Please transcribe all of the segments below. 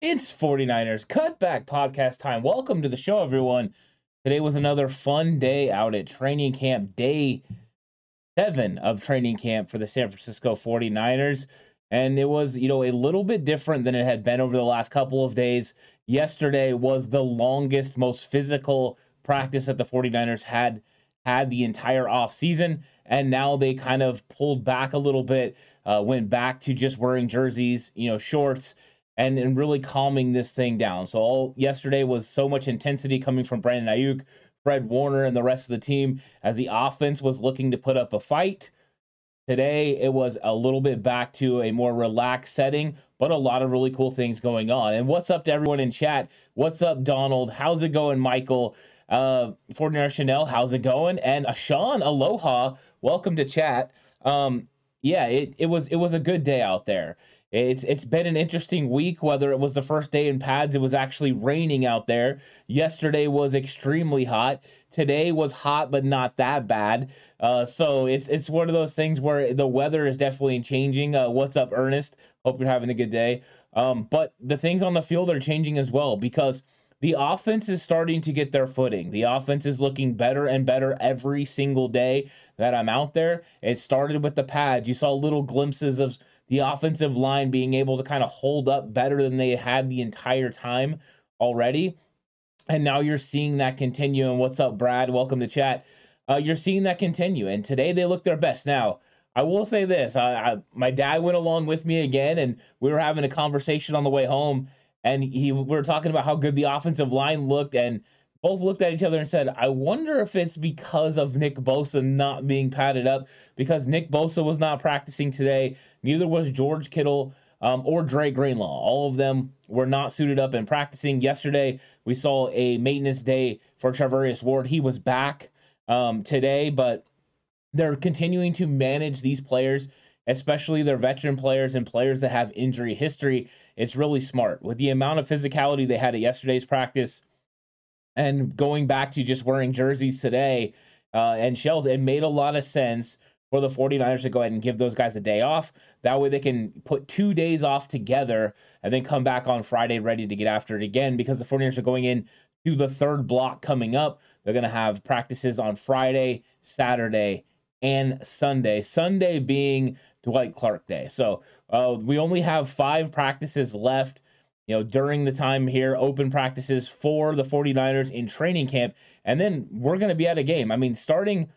It's 49ers Cutback Podcast time. Welcome to the show, everyone. Today was another fun day out at training camp, day seven of training camp for the San Francisco 49ers. And it was, you know, a little bit different than it had been over the last couple of days. Yesterday was the longest, most physical practice that the 49ers had had the entire off season and now they kind of pulled back a little bit uh, went back to just wearing jerseys you know shorts and, and really calming this thing down. So all yesterday was so much intensity coming from Brandon Aiyuk, Fred Warner, and the rest of the team as the offense was looking to put up a fight. Today it was a little bit back to a more relaxed setting, but a lot of really cool things going on. And what's up to everyone in chat? What's up, Donald? How's it going, Michael? Uh, Fortnite Chanel, how's it going? And Ashan, aloha, welcome to chat. Um, yeah, it, it was it was a good day out there. It's it's been an interesting week. Whether it was the first day in pads, it was actually raining out there. Yesterday was extremely hot. Today was hot, but not that bad. Uh, so it's it's one of those things where the weather is definitely changing. Uh, what's up, Ernest? Hope you're having a good day. Um, but the things on the field are changing as well because the offense is starting to get their footing. The offense is looking better and better every single day that I'm out there. It started with the pads. You saw little glimpses of the offensive line being able to kind of hold up better than they had the entire time already. And now you're seeing that continue. And what's up, Brad? Welcome to chat. Uh, you're seeing that continue. And today they look their best. Now, I will say this I, I, my dad went along with me again, and we were having a conversation on the way home. And he, we were talking about how good the offensive line looked. And both looked at each other and said, I wonder if it's because of Nick Bosa not being padded up, because Nick Bosa was not practicing today. Neither was George Kittle um, or Dre Greenlaw. All of them were not suited up and practicing. Yesterday, we saw a maintenance day for Charvarius Ward. He was back um, today, but they're continuing to manage these players, especially their veteran players and players that have injury history. It's really smart. With the amount of physicality they had at yesterday's practice, and going back to just wearing jerseys today uh, and shells, it made a lot of sense for the 49ers to go ahead and give those guys a day off. That way they can put two days off together and then come back on Friday ready to get after it again because the 49ers are going in to the third block coming up. They're going to have practices on Friday, Saturday, and Sunday. Sunday being Dwight Clark Day. So uh, we only have five practices left you know, during the time here, open practices for the 49ers in training camp. And then we're going to be at a game. I mean, starting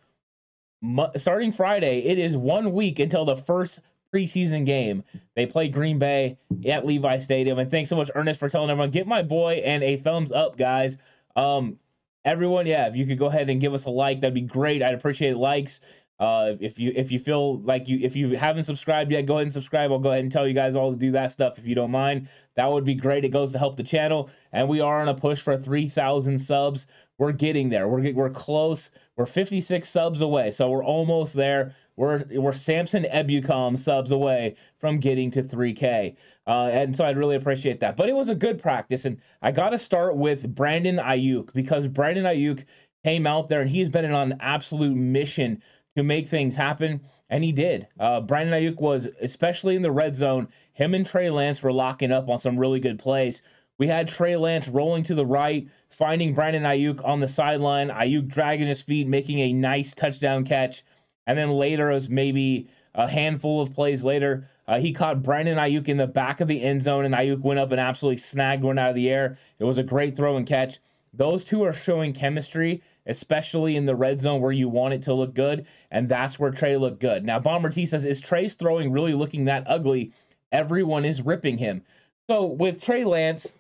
starting Friday, it is one week until the first preseason game. They play Green Bay at Levi Stadium. And thanks so much, Ernest, for telling everyone. Get my boy and a thumbs up, guys. Um, everyone, yeah, if you could go ahead and give us a like, that'd be great. I'd appreciate likes. Uh, if you if you feel like you if you haven't subscribed yet, go ahead and subscribe. I'll go ahead and tell you guys all to do that stuff if you don't mind. That would be great. It goes to help the channel, and we are on a push for three thousand subs. We're getting there. We're we're close. We're fifty six subs away, so we're almost there. We're we're Samson Ebukam subs away from getting to three K, uh, and so I'd really appreciate that. But it was a good practice, and I got to start with Brandon Aiyuk because Brandon Aiyuk came out there and he's been on an absolute mission to make things happen. And he did. Uh, Brandon Aiyuk was, especially in the red zone, him and Trey Lance were locking up on some really good plays. We had Trey Lance rolling to the right, finding Brandon Aiyuk on the sideline. Aiyuk dragging his feet, making a nice touchdown catch. And then later, was maybe a handful of plays later, uh, he caught Brandon Aiyuk in the back of the end zone, and Aiyuk went up and absolutely snagged one out of the air. It was a great throw and catch. Those two are showing chemistry, especially in the red zone where you want it to look good, and that's where Trey looked good. Now, Bomber T says, Is Trey's throwing really looking that ugly? Everyone is ripping him. So, with Trey Lance,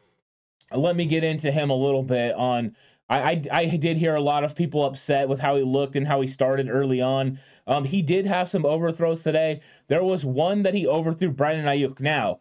let me get into him a little bit on. I, I, I did hear a lot of people upset with how he looked and how he started early on. Um, he did have some overthrows today. There was one that he overthrew Brandon Aiyuk. Now,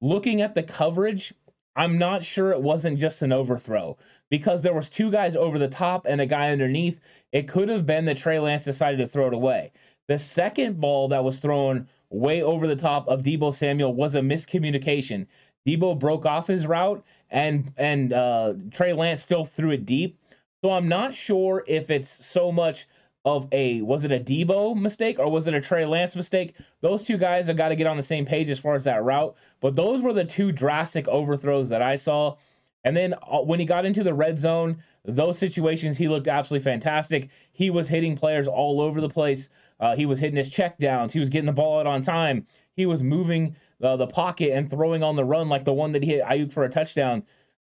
looking at the coverage, I'm not sure it wasn't just an overthrow because there was two guys over the top and a guy underneath. It could have been that Trey Lance decided to throw it away. The second ball that was thrown way over the top of Deebo Samuel was a miscommunication. Deebo broke off his route and and uh, Trey Lance still threw it deep. So I'm not sure if it's so much of a was it a Deebo mistake or was it a Trey Lance mistake? Those two guys have got to get on the same page as far as that route. But those were the two drastic overthrows that I saw. And then uh, when he got into the red zone, those situations he looked absolutely fantastic. He was hitting players all over the place. Uh, he was hitting his check downs. He was getting the ball out on time. He was moving uh, the pocket and throwing on the run like the one that he hit Aiyuk for a touchdown.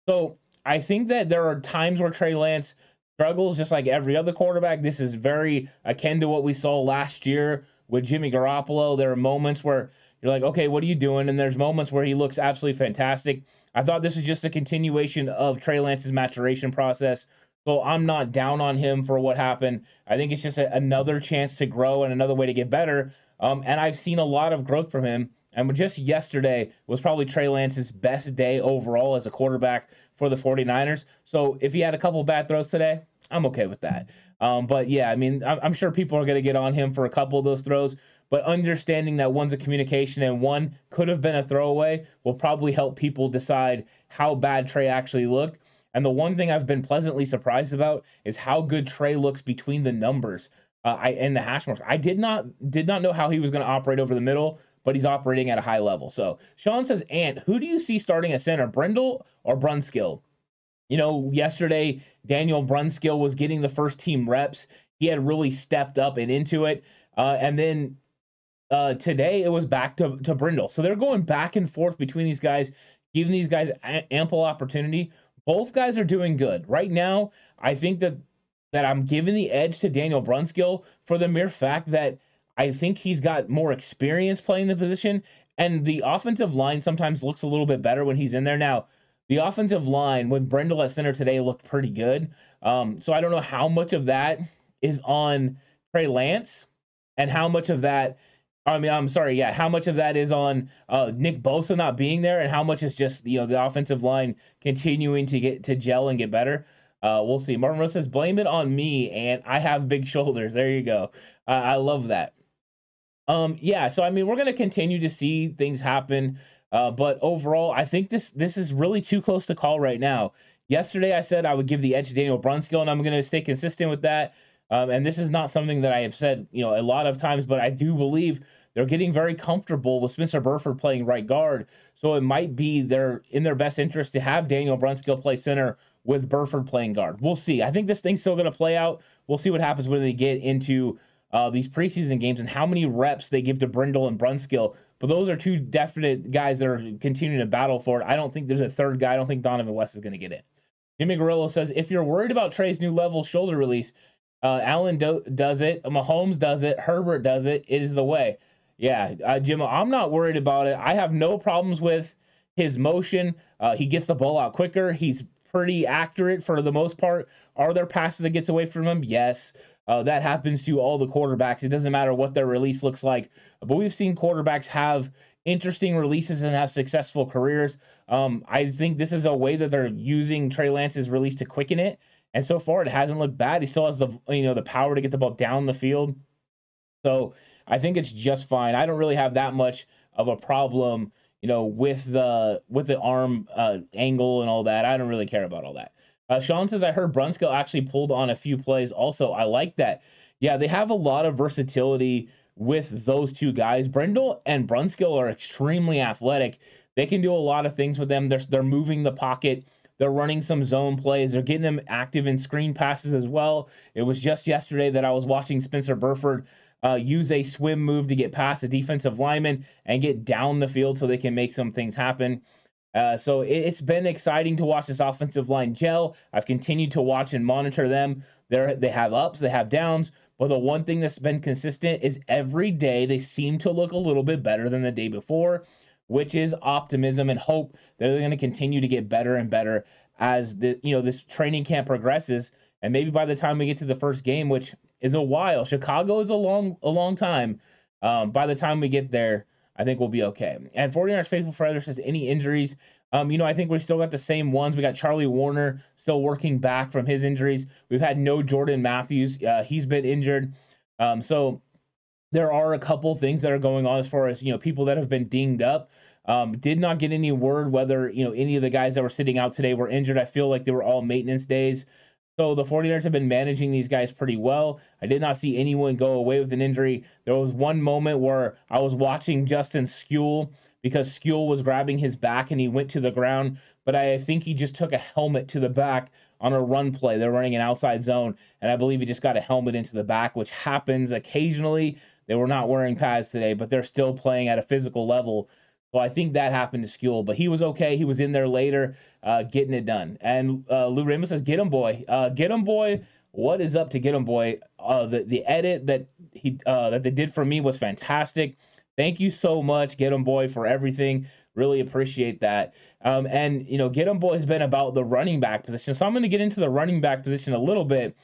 So I think that there are times where Trey Lance struggles just like every other quarterback. This is very akin to what we saw last year with Jimmy Garoppolo. There are moments where you're like, okay, what are you doing? And there's moments where he looks absolutely fantastic. I thought this is just a continuation of Trey Lance's maturation process. So I'm not down on him for what happened. I think it's just a, another chance to grow and another way to get better. Um, and I've seen a lot of growth from him. And just yesterday was probably Trey Lance's best day overall as a quarterback for the 49ers. So if he had a couple bad throws today, I'm okay with that. Um, but yeah, I mean, I'm, sure people are going to get on him for a couple of those throws. But understanding that one's a communication and one could have been a throwaway will probably help people decide how bad Trey actually looked. And the one thing I've been pleasantly surprised about is how good Trey looks between the numbers uh, I, and the hash marks. I did not did not know how he was going to operate over the middle but he's operating at a high level. So Sean says, Ant, who do you see starting at center, Brendel or Brunskill? You know, yesterday Daniel Brunskill was getting the first team reps. He had really stepped up and into it. Uh, and then uh, today it was back to, to Brendel. So they're going back and forth between these guys, giving these guys a- ample opportunity. Both guys are doing good. Right now, I think that that I'm giving the edge to Daniel Brunskill for the mere fact that I think he's got more experience playing the position, and the offensive line sometimes looks a little bit better when he's in there. Now, the offensive line with Brendel at center today looked pretty good. Um, so I don't know how much of that is on Trey Lance and how much of that. I mean, I'm sorry, yeah. How much of that is on uh, Nick Bosa not being there, and how much is just you know the offensive line continuing to get to gel and get better? Uh, we'll see. Martin Rose says, "Blame it on me, and I have big shoulders." There you go. Uh, I love that. Um, yeah, so I mean, we're to continue to see things happen, uh, but overall, I think this this is really too close to call right now. Yesterday, I said I would give the edge to Daniel Brunskill, and I'm to stay consistent with that. Um, and this is not something that I have said, you know, a lot of times, but I do believe they're getting very comfortable with Spencer Burford playing right guard. So it might be their in their best interest to have Daniel Brunskill play center with Burford playing guard. We'll see. I think this thing's still going to play out. We'll see what happens when they get into uh, these preseason games and how many reps they give to Brendel and Brunskill. But those are two definite guys that are continuing to battle for it. I don't think there's a third guy. I don't think Donovan West is going to get it. Jimmy Garillo says if you're worried about Trey's new level shoulder release, uh, Allen do- does it, Mahomes does it, Herbert does it. It is the way. Yeah, uh, Jim, I'm not worried about it. I have no problems with his motion. Uh, he gets the ball out quicker. He's pretty accurate for the most part. Are there passes that gets away from him? Yes. Uh, that happens to all the quarterbacks. It doesn't matter what their release looks like. But we've seen quarterbacks have interesting releases and have successful careers. Um, I think this is a way that they're using Trey Lance's release to quicken it. And so far, it hasn't looked bad. He still has the you know the power to get the ball down the field. So I think it's just fine. I don't really have that much of a problem, you know, with the with the arm uh, angle and all that. I don't really care about all that. Uh, Sean says I heard Brunskill actually pulled on a few plays. Also, I like that. Yeah, they have a lot of versatility with those two guys. Brendel and Brunskill are extremely athletic. They can do a lot of things with them. They're they're moving the pocket. They're running some zone plays. They're getting them active in screen passes as well. It was just yesterday that I was watching Spencer Burford uh, use a swim move to get past a defensive lineman and get down the field so they can make some things happen. Uh, so it, has been exciting to watch this offensive line gel. I've continued to watch and monitor them. They they have ups, they have downs, but the one thing that's been consistent is every day they seem to look a little bit better than the day before, which is optimism and hope that they're going to continue to get better and better as the you know this training camp progresses. And maybe by the time we get to the first game, which is a while. Chicago is a long a long time. Um, by the time we get there, I think we'll be okay. And 49ers faithful forever says any injuries. Um, you know, I think we still got the same ones. We got Charlie Woerner still working back from his injuries. We've had no Jordan Matthews. Uh, he's been injured. Um, so there are a couple things that are going on as far as you know people that have been dinged up. Um, did not get any word whether you know any of the guys that were sitting out today were injured. I feel like they were all maintenance days. So the 49ers have been managing these guys pretty well. I did not see anyone go away with an injury. There was one moment where I was watching Justin Skule because Skule was grabbing his back and he went to the ground, but I think he just took a helmet to the back on a run play. They're running an outside zone, and I believe he just got a helmet into the back, which happens occasionally. They were not wearing pads today, but they're still playing at a physical level. So I think that happened to Skule, but he was okay. He was in there later, uh, getting it done. And uh, Lou Ramos says, "Get him, boy. Uh, get him, boy. What is up to get him, boy? Uh, the the edit that he uh, that they did for me was fantastic. Thank you so much, get him, boy, for everything. Really appreciate that. Um, and you know, get him, boy has been about the running back position. So I'm going to get into the running back position a little bit."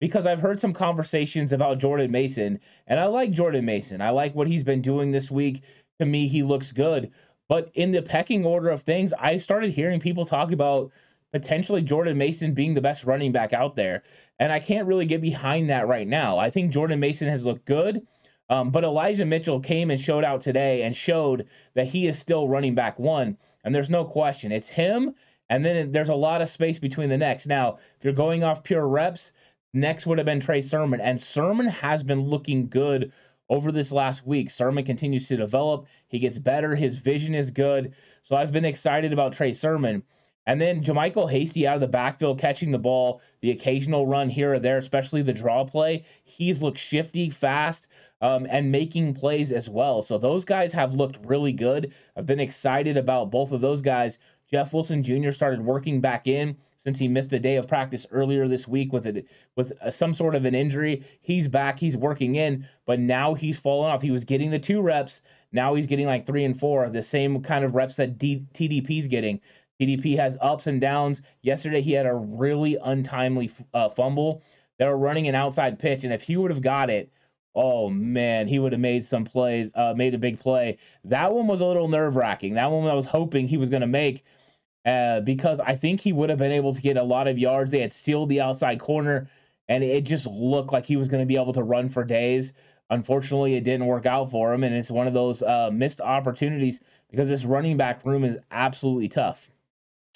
because I've heard some conversations about Jordan Mason, and I like Jordan Mason. I like what he's been doing this week to me, he looks good. But in the pecking order of things, I started hearing people talk about potentially Jordan Mason being the best running back out there. And I can't really get behind that right now. I think Jordan Mason has looked good. Um, but Elijah Mitchell came and showed out today and showed that he is still running back one. And there's no question. It's him. And then there's a lot of space between the next. Now, if you're going off pure reps, next would have been Trey Sermon. And Sermon has been looking good over this last week. Sermon continues to develop. He gets better. His vision is good. So I've been excited about Trey Sermon. And then JaMycal Hasty out of the backfield catching the ball, the occasional run here or there, especially the draw play. He's looked shifty, fast, um, and making plays as well. So those guys have looked really good. I've been excited about both of those guys. Jeff Wilson Jr. started working back in since he missed a day of practice earlier this week with a, with a, some sort of an injury. He's back, he's working in, but now he's fallen off. He was getting the two reps, now he's getting like three and four, the same kind of reps that D, TDP's getting. TDP has ups and downs. Yesterday he had a really untimely uh, fumble. They were running an outside pitch, and if he would have got it, oh man, he would have made some plays, uh, made a big play. That one was a little nerve wracking. That one I was hoping he was going to make uh, because I think he would have been able to get a lot of yards. They had sealed the outside corner, and it just looked like he was going to be able to run for days. Unfortunately, it didn't work out for him, and it's one of those uh, missed opportunities because this running back room is absolutely tough.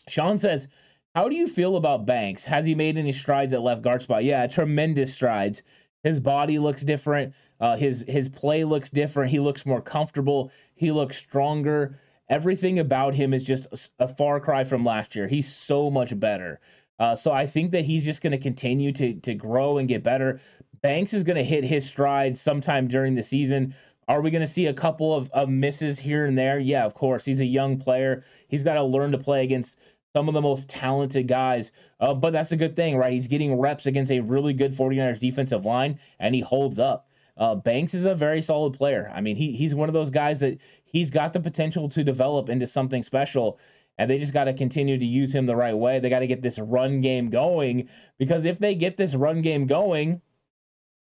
Sean says, How do you feel about Banks? Has he made any strides at left guard spot? Yeah, tremendous strides. His body looks different. Uh, his his play looks different. He looks more comfortable. He looks stronger. Everything about him is just a, far cry from last year. He's so much better. Uh, so I think that he's just going to continue to to grow and get better. Banks is going to hit his stride sometime during the season. Are we going to see a couple of, of misses here and there? Yeah, of course. He's a young player. He's got to learn to play against some of the most talented guys. Uh, but that's a good thing, right? He's getting reps against a really good 49ers defensive line, and he holds up. Uh, Banks is a very solid player. I mean, he he's one of those guys that he's got the potential to develop into something special. And they just got to continue to use him the right way. They got to get this run game going because if they get this run game going,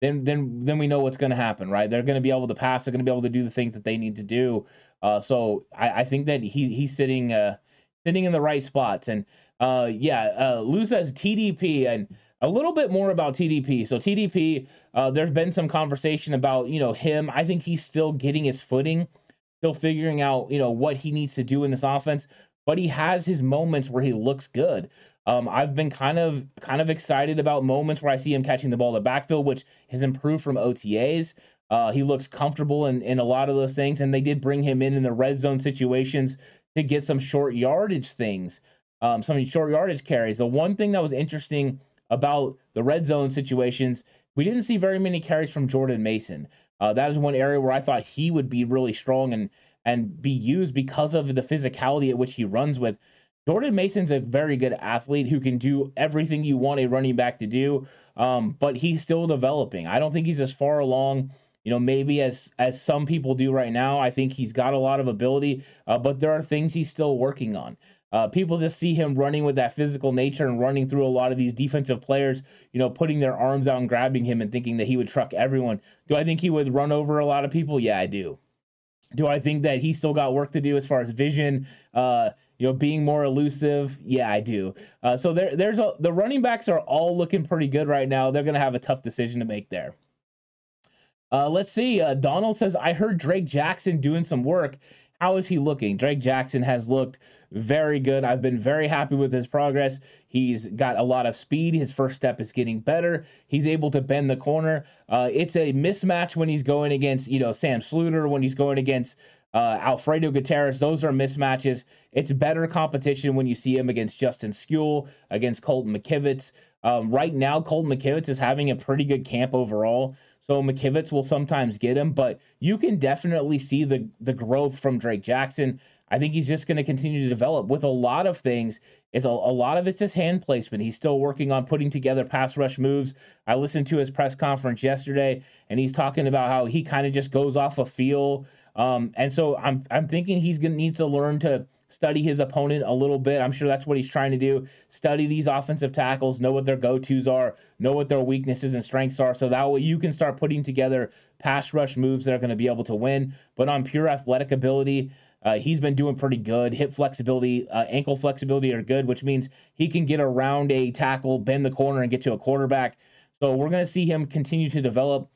then then then we know what's going to happen, right? They're going to be able to pass. They're going to be able to do the things that they need to do. Uh, so I, I, think that he he's sitting uh, sitting in the right spots. And uh, yeah, uh, Lou says TDP and a little bit more about TDP. So TDP, uh, there's been some conversation about you know him. I think he's still getting his footing, still figuring out you know what he needs to do in this offense. But he has his moments where he looks good. Um, I've been kind of kind of excited about moments where I see him catching the ball in the backfield, which has improved from OTAs. Uh, he looks comfortable in, in a lot of those things, and they did bring him in in the red zone situations to get some short yardage things, um, some short yardage carries. The one thing that was interesting about the red zone situations, we didn't see very many carries from Jordan Mason. Uh, that is one area where I thought he would be really strong and and be used because of the physicality at which he runs with. Jordan Mason's a very good athlete who can do everything you want a running back to do, um, but he's still developing. I don't think he's as far along, you know, maybe as as some people do right now. I think he's got a lot of ability, uh, but there are things he's still working on. Uh, people just see him running with that physical nature and running through a lot of these defensive players, you know, putting their arms out and grabbing him and thinking that he would truck everyone. Do I think he would run over a lot of people? Yeah, I do. Do I think that he still got work to do as far as vision? Uh, you know, being more elusive. Yeah, I do. Uh, so there, there's a, the running backs are all looking pretty good right now. They're going to have a tough decision to make there. Uh, let's see. Uh, Donald says, I heard Drake Jackson doing some work. How is he looking? Drake Jackson has looked very good. I've been very happy with his progress. He's got a lot of speed. His first step is getting better. He's able to bend the corner. Uh, it's a mismatch when he's going against, you know, Sam Schlueter, when he's going against uh, Alfredo Gutierrez, those are mismatches. It's better competition when you see him against Justin Skule, against Colton McKivitz. Um, right now, Colton McKivitz is having a pretty good camp overall. So McKivitz will sometimes get him, but you can definitely see the the growth from Drake Jackson. I think he's just going to continue to develop with a lot of things. It's a, a lot of it's his hand placement. He's still working on putting together pass rush moves. I listened to his press conference yesterday, and he's talking about how he kind of just goes off a feel um, and so I'm I'm thinking he's gonna need to learn to study his opponent a little bit. I'm sure that's what he's trying to do. Study these offensive tackles, know what their go-tos are, know what their weaknesses and strengths are, so that way you can start putting together pass rush moves that are going to be able to win. But on pure athletic ability, uh, he's been doing pretty good. Hip flexibility, uh, ankle flexibility are good, which means he can get around a tackle, bend the corner, and get to a quarterback. So we're going to see him continue to develop.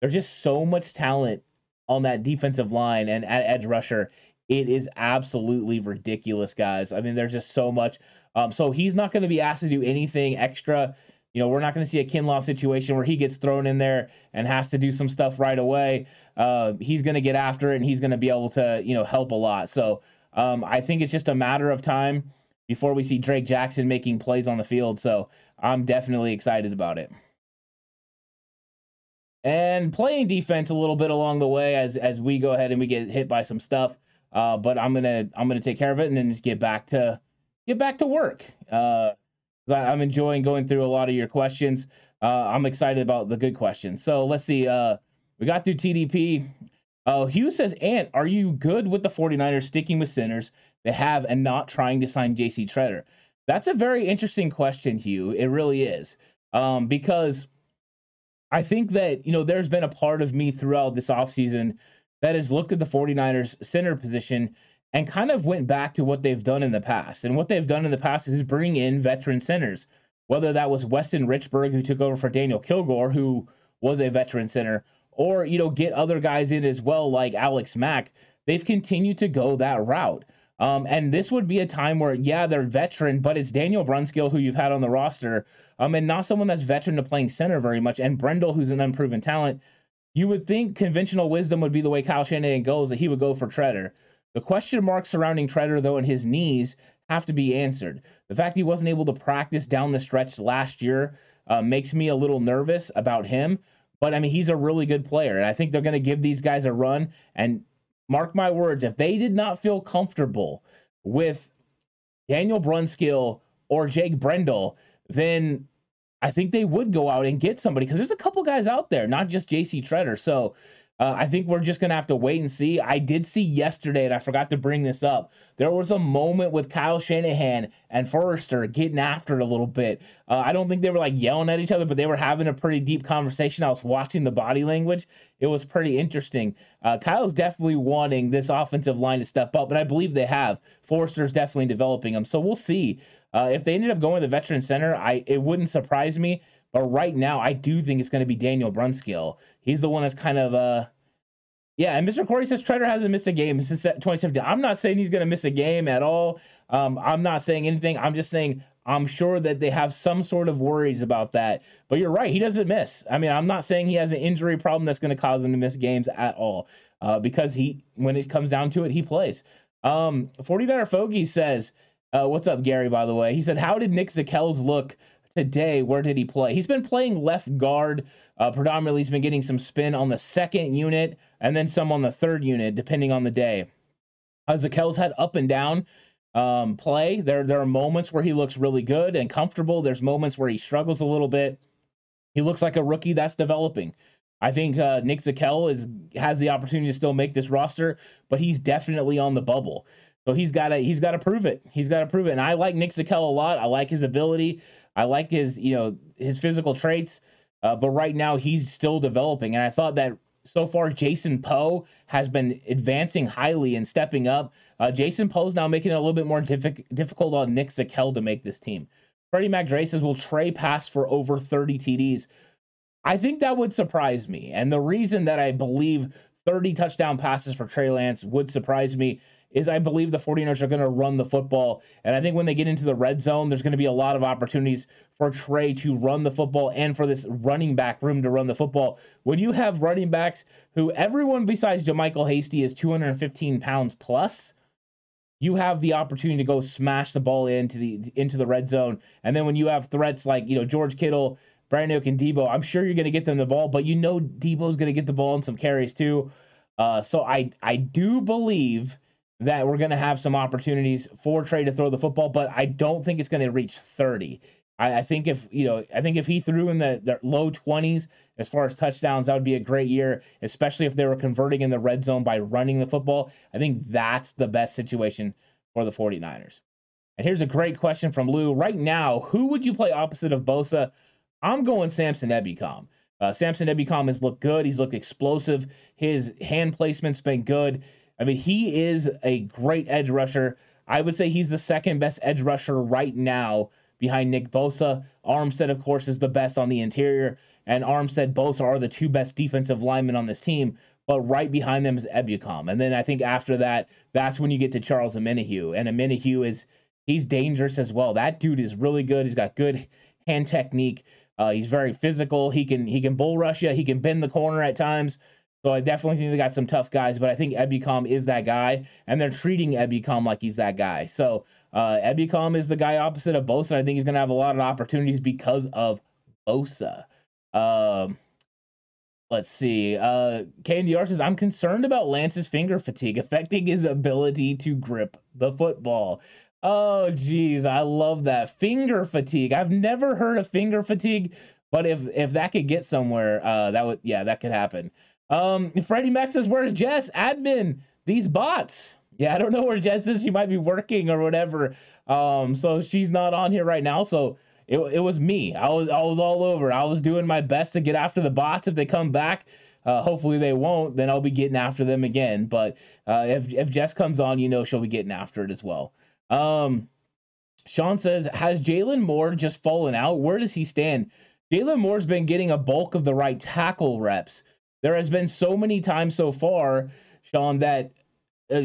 There's just so much talent on that defensive line and at edge rusher. It is absolutely ridiculous, guys. I mean, there's just so much. Um, so he's not going to be asked to do anything extra. You know, we're not going to see a Kinlaw situation where he gets thrown in there and has to do some stuff right away. Uh, he's going to get after it and he's going to be able to, you know, help a lot. So um, I think it's just a matter of time before we see Drake Jackson making plays on the field. So I'm definitely excited about it and playing defense a little bit along the way as as we go ahead and we get hit by some stuff. Uh, but I'm gonna I'm gonna take care of it and then just get back to get back to work. Uh, I'm enjoying going through a lot of your questions. Uh, I'm excited about the good questions. So let's see. Uh, we got through TDP. Uh, Hugh says, Ant, are you good with the 49ers sticking with centers they have and not trying to sign JC Tretter? That's a very interesting question, Hugh. It really is. Um, because I think that, you know, there's been a part of me throughout this offseason that has looked at the 49ers center position and kind of went back to what they've done in the past. And what they've done in the past is bring in veteran centers, whether that was Weston Richburg, who took over for Daniel Kilgore, who was a veteran center, or, you know, get other guys in as well, like Alex Mack. They've continued to go that route. Um, and this would be a time where, yeah, they're veteran, but it's Daniel Brunskill who you've had on the roster, um, and not someone that's veteran to playing center very much. And Brendel, who's an unproven talent, you would think conventional wisdom would be the way Kyle Shanahan goes that he would go for Tretter. The question marks surrounding Tretter, though, and his knees have to be answered. The fact he wasn't able to practice down the stretch last year uh, makes me a little nervous about him. But I mean, he's a really good player, and I think they're going to give these guys a run. And mark my words, if they did not feel comfortable with Daniel Brunskill or Jake Brendel, then I think they would go out and get somebody because there's a couple guys out there, not just JC Tretter. So uh, I think we're just going to have to wait and see. I did see yesterday, and I forgot to bring this up. There was a moment with Kyle Shanahan and Foerster getting after it a little bit. Uh, I don't think they were like yelling at each other, but they were having a pretty deep conversation. I was watching the body language. It was pretty interesting. Uh, Kyle's definitely wanting this offensive line to step up, but I believe they have. Foerster's definitely developing them. So we'll see. Uh, if they ended up going to the veteran center, I it wouldn't surprise me. But right now, I do think it's going to be Daniel Brunskill. He's the one that's kind of uh yeah, and Mr. Corey says Tretter hasn't missed a game since 2017. I'm not saying he's going to miss a game at all. Um, I'm not saying anything. I'm just saying I'm sure that they have some sort of worries about that. But you're right, he doesn't miss. I mean, I'm not saying he has an injury problem that's going to cause him to miss games at all. Uh, because he, when it comes down to it, he plays. Um, 49er Fogey says, uh, "What's up, Gary?" By the way, he said, "How did Nick Zakelj look today? Where did he play? He's been playing left guard. Uh, predominantly, he's been getting some spin on the second unit and then some on the third unit, depending on the day. Uh, Zakelj had up and down um, play. There, there are moments where he looks really good and comfortable. There's moments where he struggles a little bit. He looks like a rookie that's developing. I think uh, Nick Zakelj is has the opportunity to still make this roster, but he's definitely on the bubble. So he's got to he's got to prove it. He's got to prove it. And I like Nick Zakelj a lot. I like his ability. I like his you know his physical traits. Uh, but right now he's still developing. And I thought that so far Jason Poe has been advancing highly and stepping up. Uh, Jason Poe's now making it a little bit more diffi- difficult on Nick Zakelj to make this team. Freddie McDray says, will Trey pass for over 30 TDs? I think that would surprise me. And the reason that I believe 30 touchdown passes for Trey Lance would surprise me is I believe the 49ers are going to run the football. And I think when they get into the red zone, there's going to be a lot of opportunities for Trey to run the football and for this running back room to run the football. When you have running backs who everyone besides JaMycal Hasty is 215 pounds plus, you have the opportunity to go smash the ball into the into the red zone. And then when you have threats like, you know, George Kittle, Brandon and Deebo, I'm sure you're going to get them the ball, but you know Deebo's going to get the ball and some carries too. Uh, so I I do believe that we're going to have some opportunities for Trey to throw the football, but I don't think it's going to reach 30. I, I, think if you know, I think if he threw in the, the low 20s as far as touchdowns, that would be a great year, especially if they were converting in the red zone by running the football. I think that's the best situation for the 49ers. And here's a great question from Lou. Right now, who would you play opposite of Bosa? I'm going Samson Ebukam. Uh, Samson Ebukam has looked good. He's looked explosive. His hand placement's been good. I mean, he is a great edge rusher. I would say he's the second best edge rusher right now behind Nick Bosa. Armstead, of course, is the best on the interior, and Armstead, Bosa are the two best defensive linemen on this team. But right behind them is Ebukam, and then I think after that, that's when you get to Charles Omenihu, and Omenihu is he's dangerous as well. That dude is really good. He's got good hand technique. Uh, he's very physical. He can he can bull rush you. He can bend the corner at times. So I definitely think they got some tough guys, but I think Ebukam is that guy, and they're treating Ebukam like he's that guy. So uh, Ebukam is the guy opposite of Bosa. And I think he's going to have a lot of opportunities because of Bosa. Um, let's see. Uh, KNDR says, I'm concerned about Lance's finger fatigue affecting his ability to grip the football. Oh, geez, I love that finger fatigue. I've never heard of finger fatigue, but if if that could get somewhere, uh, that would yeah, that could happen. Um, Freddie Mac says, "Where's Jess? Admin, these bots." Yeah, I don't know where Jess is. She might be working or whatever. Um, so she's not on here right now. So it, it was me. I was I was all over. I was doing my best to get after the bots. If they come back, uh, hopefully they won't. Then I'll be getting after them again. But uh, if if Jess comes on, you know she'll be getting after it as well. Um, Sean says, has Jaylon Moore just fallen out? Where does he stand? Jaylon Moore's been getting a bulk of the right tackle reps. There has been so many times so far, Sean, that uh,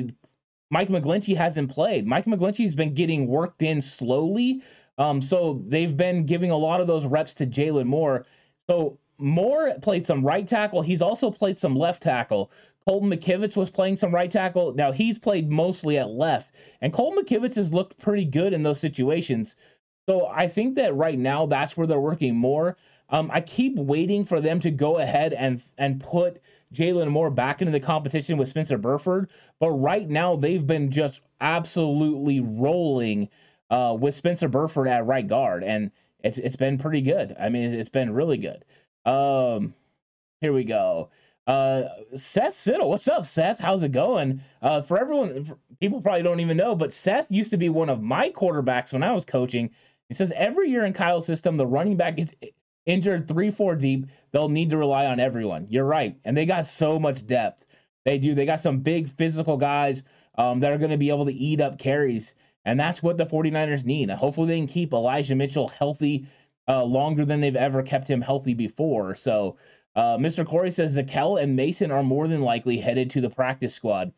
Mike McGlinchey hasn't played. Mike McGlinchey's been getting worked in slowly. Um, so they've been giving a lot of those reps to Jaylon Moore. So Moore played some right tackle. He's also played some left tackle. Colton McKivitz was playing some right tackle. Now he's played mostly at left, and Colton McKivitz has looked pretty good in those situations. So I think that right now that's where they're working more. Um, I keep waiting for them to go ahead and and put Jaylon Moore back into the competition with Spencer Burford, but right now they've been just absolutely rolling uh, with Spencer Burford at right guard, and it's it's been pretty good. I mean, it's been really good. Um, here we go. Uh, Seth Siddle, what's up, Seth? How's it going? Uh, for everyone, for, people probably don't even know, but Seth used to be one of my quarterbacks when I was coaching. He says every year in Kyle's system, the running back is injured three, four deep. They'll need to rely on everyone. You're right, and they got so much depth. They do. They got some big physical guys um, that are going to be able to eat up carries, and that's what the 49ers need. Hopefully, they can keep Elijah Mitchell healthy uh, longer than they've ever kept him healthy before. So uh, Mr. Corey says Zakelj and Mason are more than likely headed to the practice squad.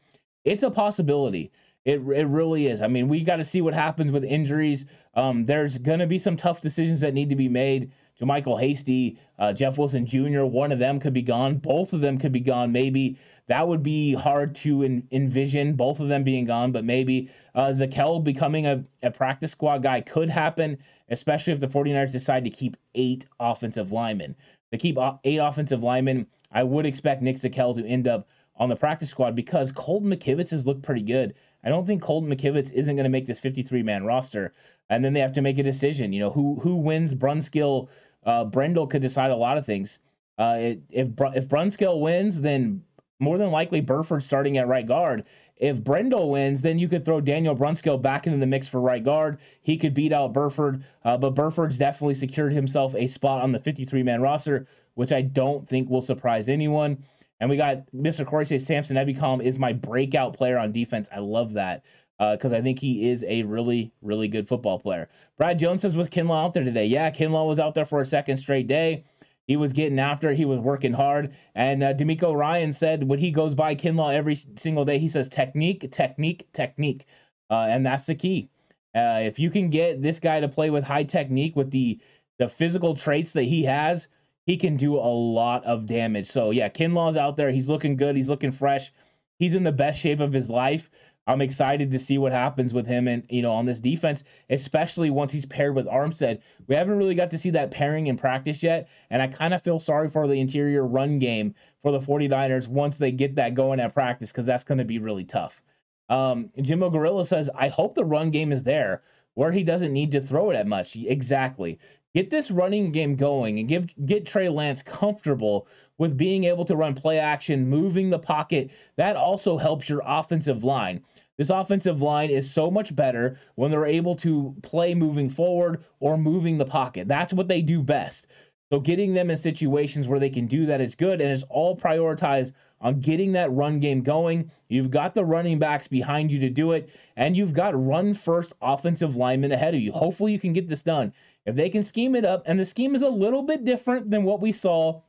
It's a possibility. It, it really is. I mean, we got to see what happens with injuries. Um, there's going to be some tough decisions that need to be made. JaMycal Hasty, uh, Jeff Wilson Jr., one of them could be gone. Both of them could be gone. Maybe that would be hard to envision, both of them being gone, but maybe uh, Zakelj becoming a, a practice squad guy could happen, especially if the 49ers decide to keep eight offensive linemen. They keep eight offensive linemen. I would expect Nick Zakelj to end up on the practice squad because Colton McKivitz has looked pretty good. I don't think Colton McKivitz isn't going to make this 53 man roster. And then they have to make a decision. You know, who who wins Brunskill? Uh, Brendel could decide a lot of things. Uh, it, if if Brunskill wins, then more than likely Burford starting at right guard. If Brendel wins, then you could throw Daniel Brunskill back into the mix for right guard. He could beat out Burford, uh, but Burford's definitely secured himself a spot on the 53 man roster, which I don't think will surprise anyone. And we got Mr. Corey say Samson Ebukam is my breakout player on defense. I love that because uh, I think he is a really, really good football player. Brad Jones says, Was Kinlaw out there today? Yeah, Kinlaw was out there for a second straight day. He was getting after it. He was working hard. And uh, DeMeco Ryan said when he goes by Kinlaw every single day, he says technique, technique, technique. Uh, and that's the key. Uh, if you can get this guy to play with high technique, with the the physical traits that he has, he can do a lot of damage. So yeah, Kinlaw's out there. He's looking good. He's looking fresh. He's in the best shape of his life. I'm excited to see what happens with him and you know on this defense, especially once he's paired with Armstead. We haven't really got to see that pairing in practice yet, and I kind of feel sorry for the interior run game for the 49ers once they get that going at practice because that's going to be really tough. Um, Jimbo Gorilla says, I hope the run game is there where he doesn't need to throw it at much. Exactly. Get this running game going and give get Trey Lance comfortable with being able to run play action, moving the pocket. That also helps your offensive line. This offensive line is so much better when they're able to play moving forward or moving the pocket. That's what they do best. So getting them in situations where they can do that is good and it's all prioritized on getting that run game going. You've got the running backs behind you to do it, and you've got run first offensive linemen ahead of you. Hopefully, you can get this done. If they can scheme it up, and the scheme is a little bit different than what we saw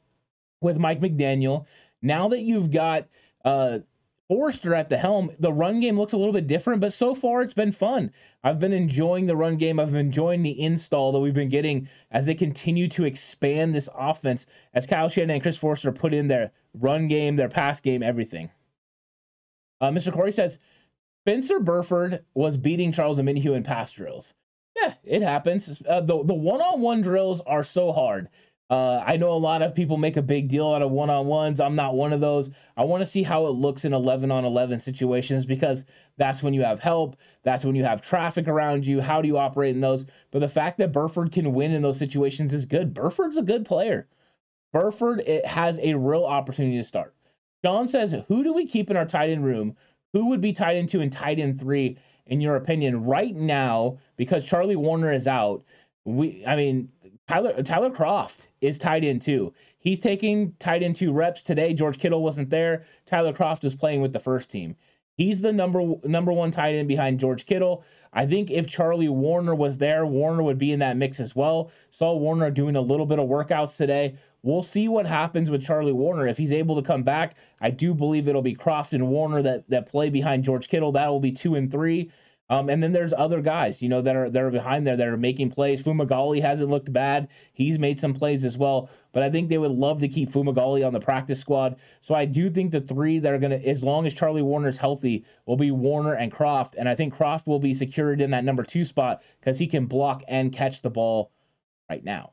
with Mike McDaniel. Now that you've got uh, Foerster at the helm, the run game looks a little bit different, but so far it's been fun. I've been enjoying the run game. I've been enjoying the install that we've been getting as they continue to expand this offense, as Kyle Shanahan and Chris Foerster put in their run game, their pass game, everything. Uh, Mr. Corey says Spencer Burford was beating Charles Omenihu in pass drills. Yeah, it happens. Uh, the the one on one drills are so hard. Uh, I know a lot of people make a big deal out of one on ones. I'm not one of those. I want to see how it looks in 11 on 11 situations because that's when you have help. That's when you have traffic around you. How do you operate in those? But the fact that Burford can win in those situations is good. Burford's a good player. Burford it has a real opportunity to start. John says, Who do we keep in our tight end room? Who would be tight end two and tight end three, in your opinion, right now? Because Charlie Woerner is out. We, I mean, Tyler Tyler Kroft is tight end too. He's taking tight end two reps today. George Kittle wasn't there. Tyler Kroft is playing with the first team. He's the number number one tight end behind George Kittle. I think if Charlie Woerner was there, Woerner would be in that mix as well. Saw Woerner doing a little bit of workouts today. We'll see what happens with Charlie Woerner If he's able to come back, I do believe it'll be Kroft and Woerner that that play behind George Kittle. That will be two and three. Um, and then there's other guys, you know, that are that are behind there that are making plays. Fumagalli hasn't looked bad; he's made some plays as well. But I think they would love to keep Fumagalli on the practice squad. So I do think the three that are going to, as long as Charlie Woerner's healthy, will be Woerner and Kroft. And I think Kroft will be secured in that number two spot because he can block and catch the ball right now.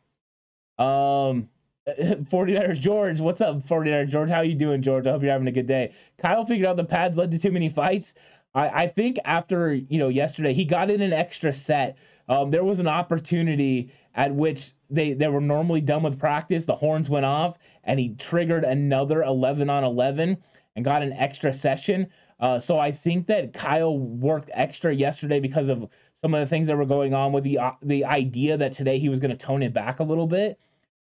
Um, 49ers George, what's up, 49ers George? How you doing, George? I hope you're having a good day. Kyle figured out the pads led to too many fights. I, I think after you know yesterday he got in an extra set. Um, there was an opportunity at which they, they were normally done with practice. The horns went off and he triggered another 11 on 11 and got an extra session. Uh, so I think that Kyle worked extra yesterday because of some of the things that were going on with the uh, the idea that today he was going to tone it back a little bit.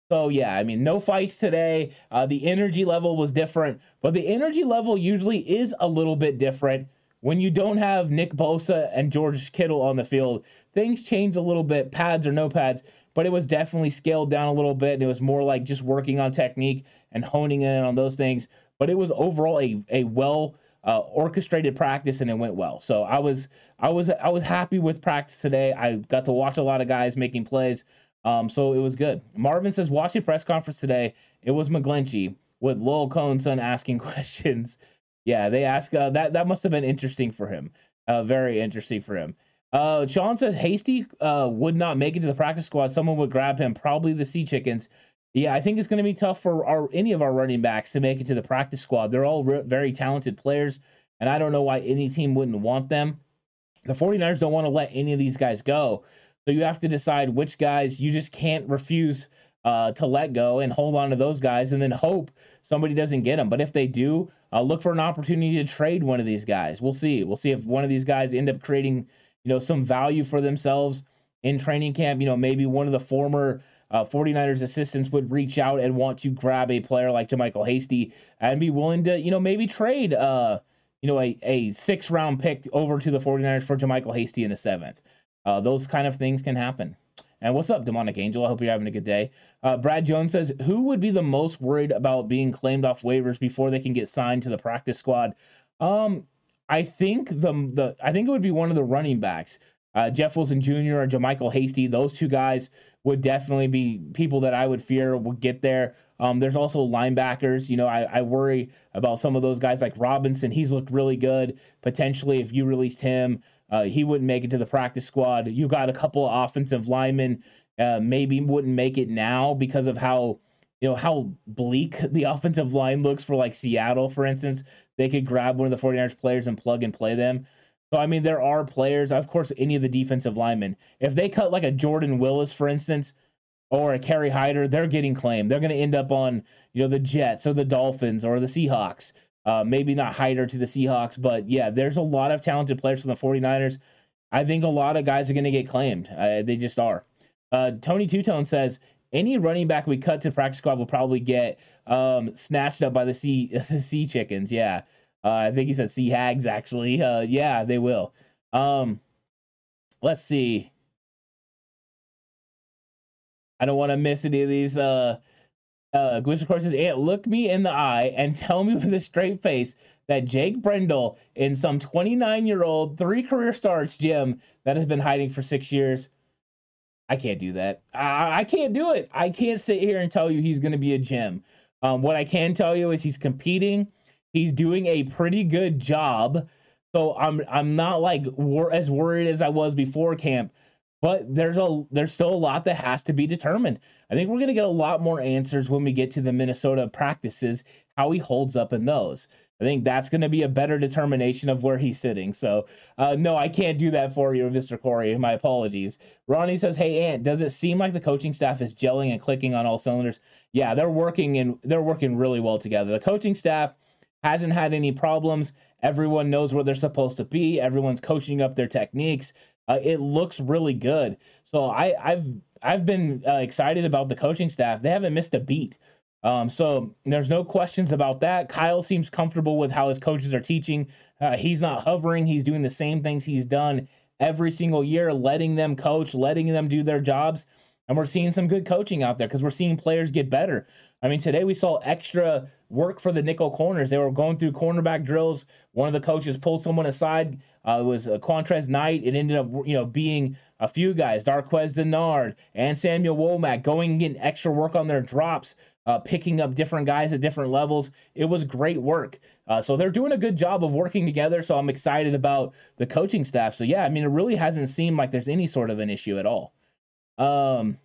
So yeah, I mean, no fights today. Uh, the energy level was different, but the energy level usually is a little bit different when you don't have Nick Bosa and George Kittle on the field. Things change a little bit, pads or no pads, but it was definitely scaled down a little bit, and it was more like just working on technique and honing in on those things. But it was overall a a well uh, orchestrated practice, and it went well. So I was I was I was happy with practice today. I got to watch a lot of guys making plays. Um, so it was good. Marvin says, watch the press conference today. It was McGlinchey with Lowell Cohenson asking questions. Yeah, they ask uh, that. That must have been interesting for him. Uh, very interesting for him. Uh, Sean says Hasty uh, would not make it to the practice squad. Someone would grab him, probably the Sea Chickens. Yeah, I think it's going to be tough for our any of our running backs to make it to the practice squad. They're all re- very talented players, and I don't know why any team wouldn't want them. The 49ers don't want to let any of these guys go. So you have to decide which guys you just can't refuse uh, to let go and hold on to those guys and then hope somebody doesn't get them. But if they do, uh, look for an opportunity to trade one of these guys. We'll see. We'll see if one of these guys end up creating, you know, some value for themselves in training camp. You know, maybe one of the former uh, 49ers assistants would reach out and want to grab a player like JaMycal Hasty and be willing to, you know, maybe trade, uh, you know, a, a six round pick over to the 49ers for JaMycal Hasty in the seventh. Uh, those kind of things can happen. And what's up, Demonic Angel? I hope you're having a good day. Uh, Brad Jones says, Who would be the most worried about being claimed off waivers before they can get signed to the practice squad? Um, I think the the I think it would be one of the running backs. Uh, Jeff Wilson Jr. or JaMycal Hasty, those two guys would definitely be people that I would fear would get there. Um, there's also linebackers. You know, I, I worry about some of those guys like Robinson. He's looked really good. Potentially, if you released him, uh, he wouldn't make it to the practice squad. You got a couple of offensive linemen, uh, maybe wouldn't make it now because of how you know how bleak the offensive line looks for like Seattle, for instance. They could grab one of the 49ers players and plug and play them. So I mean, there are players, of course, any of the defensive linemen. If they cut like a Jordan Willis, for instance, or a Kerry Hyder, they're getting claimed. They're going to end up on you know the Jets or the Dolphins or the Seahawks. Uh, maybe not Hyder to the Seahawks, but yeah, there's a lot of talented players from the 49ers. I think a lot of guys are going to get claimed. Uh, they just are. Uh, Tony Two Tone says any running back we cut to practice squad will probably get um, snatched up by the sea the sea chickens. Yeah, uh, I think he said sea hags. Actually, uh, yeah, they will. Um, let's see. I don't want to miss any of these. Uh, uh, Gwiz, of course, says, Ant, look me in the eye and tell me with a straight face that Jake Brendel, in some 29 year old, three career starts gym that has been hiding for six years, I can't do that. I, I can't do it. I can't sit here and tell you he's going to be a gem. Um, what I can tell you is he's competing. He's doing a pretty good job. So I'm I'm not like wor- as worried as I was before camp but there's a there's still a lot that has to be determined. I think we're going to get a lot more answers when we get to the Minnesota practices, how he holds up in those. I think that's going to be a better determination of where he's sitting. So, uh, no, I can't do that for you, Mr. Corey. My apologies. Ronnie says, "Hey, Ant, does it seem like the coaching staff is gelling and clicking on all cylinders?" Yeah, they're working and they're working really well together. The coaching staff hasn't had any problems. Everyone knows where they're supposed to be. Everyone's coaching up their techniques. Uh, it looks really good. So I, I've I've been uh, excited about the coaching staff. They haven't missed a beat. Um, so there's no questions about that. Kyle seems comfortable with how his coaches are teaching. Uh, he's not hovering. He's doing the same things he's done every single year, letting them coach, letting them do their jobs. And we're seeing some good coaching out there because we're seeing players get better. I mean, today we saw extra work for the nickel corners. They were going through cornerback drills. One of the coaches pulled someone aside. Uh, it was uh, Qwuantrezz Knight. It ended up, you know, being a few guys, Darqueze Dennard and Samuel Womack, going and getting extra work on their drops, uh, picking up different guys at different levels. It was great work. Uh, so they're doing a good job of working together. So I'm excited about the coaching staff. So yeah, I mean, it really hasn't seemed like there's any sort of an issue at all. Um,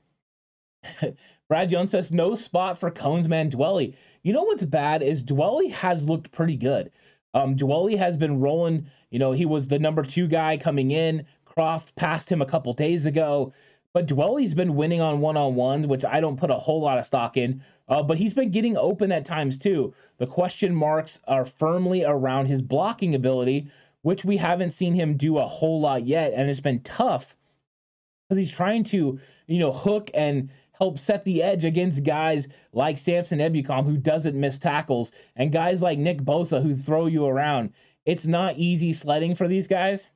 Brad Jones says no spot for Cones man Dwelley. You know what's bad is Dwelley has looked pretty good. Um, Dwelley has been rolling. You know, he was the number two guy coming in. Kroft passed him a couple days ago, But Dwelley's been winning on one on ones, which I don't put a whole lot of stock in. Uh, but he's been getting open at times too. The question marks are firmly around his blocking ability, which we haven't seen him do a whole lot yet. And it's been tough because he's trying to, you know, hook and help set the edge against guys like Samson Ebukam, who doesn't miss tackles, and guys like Nick Bosa, who throw you around. It's not easy sledding for these guys.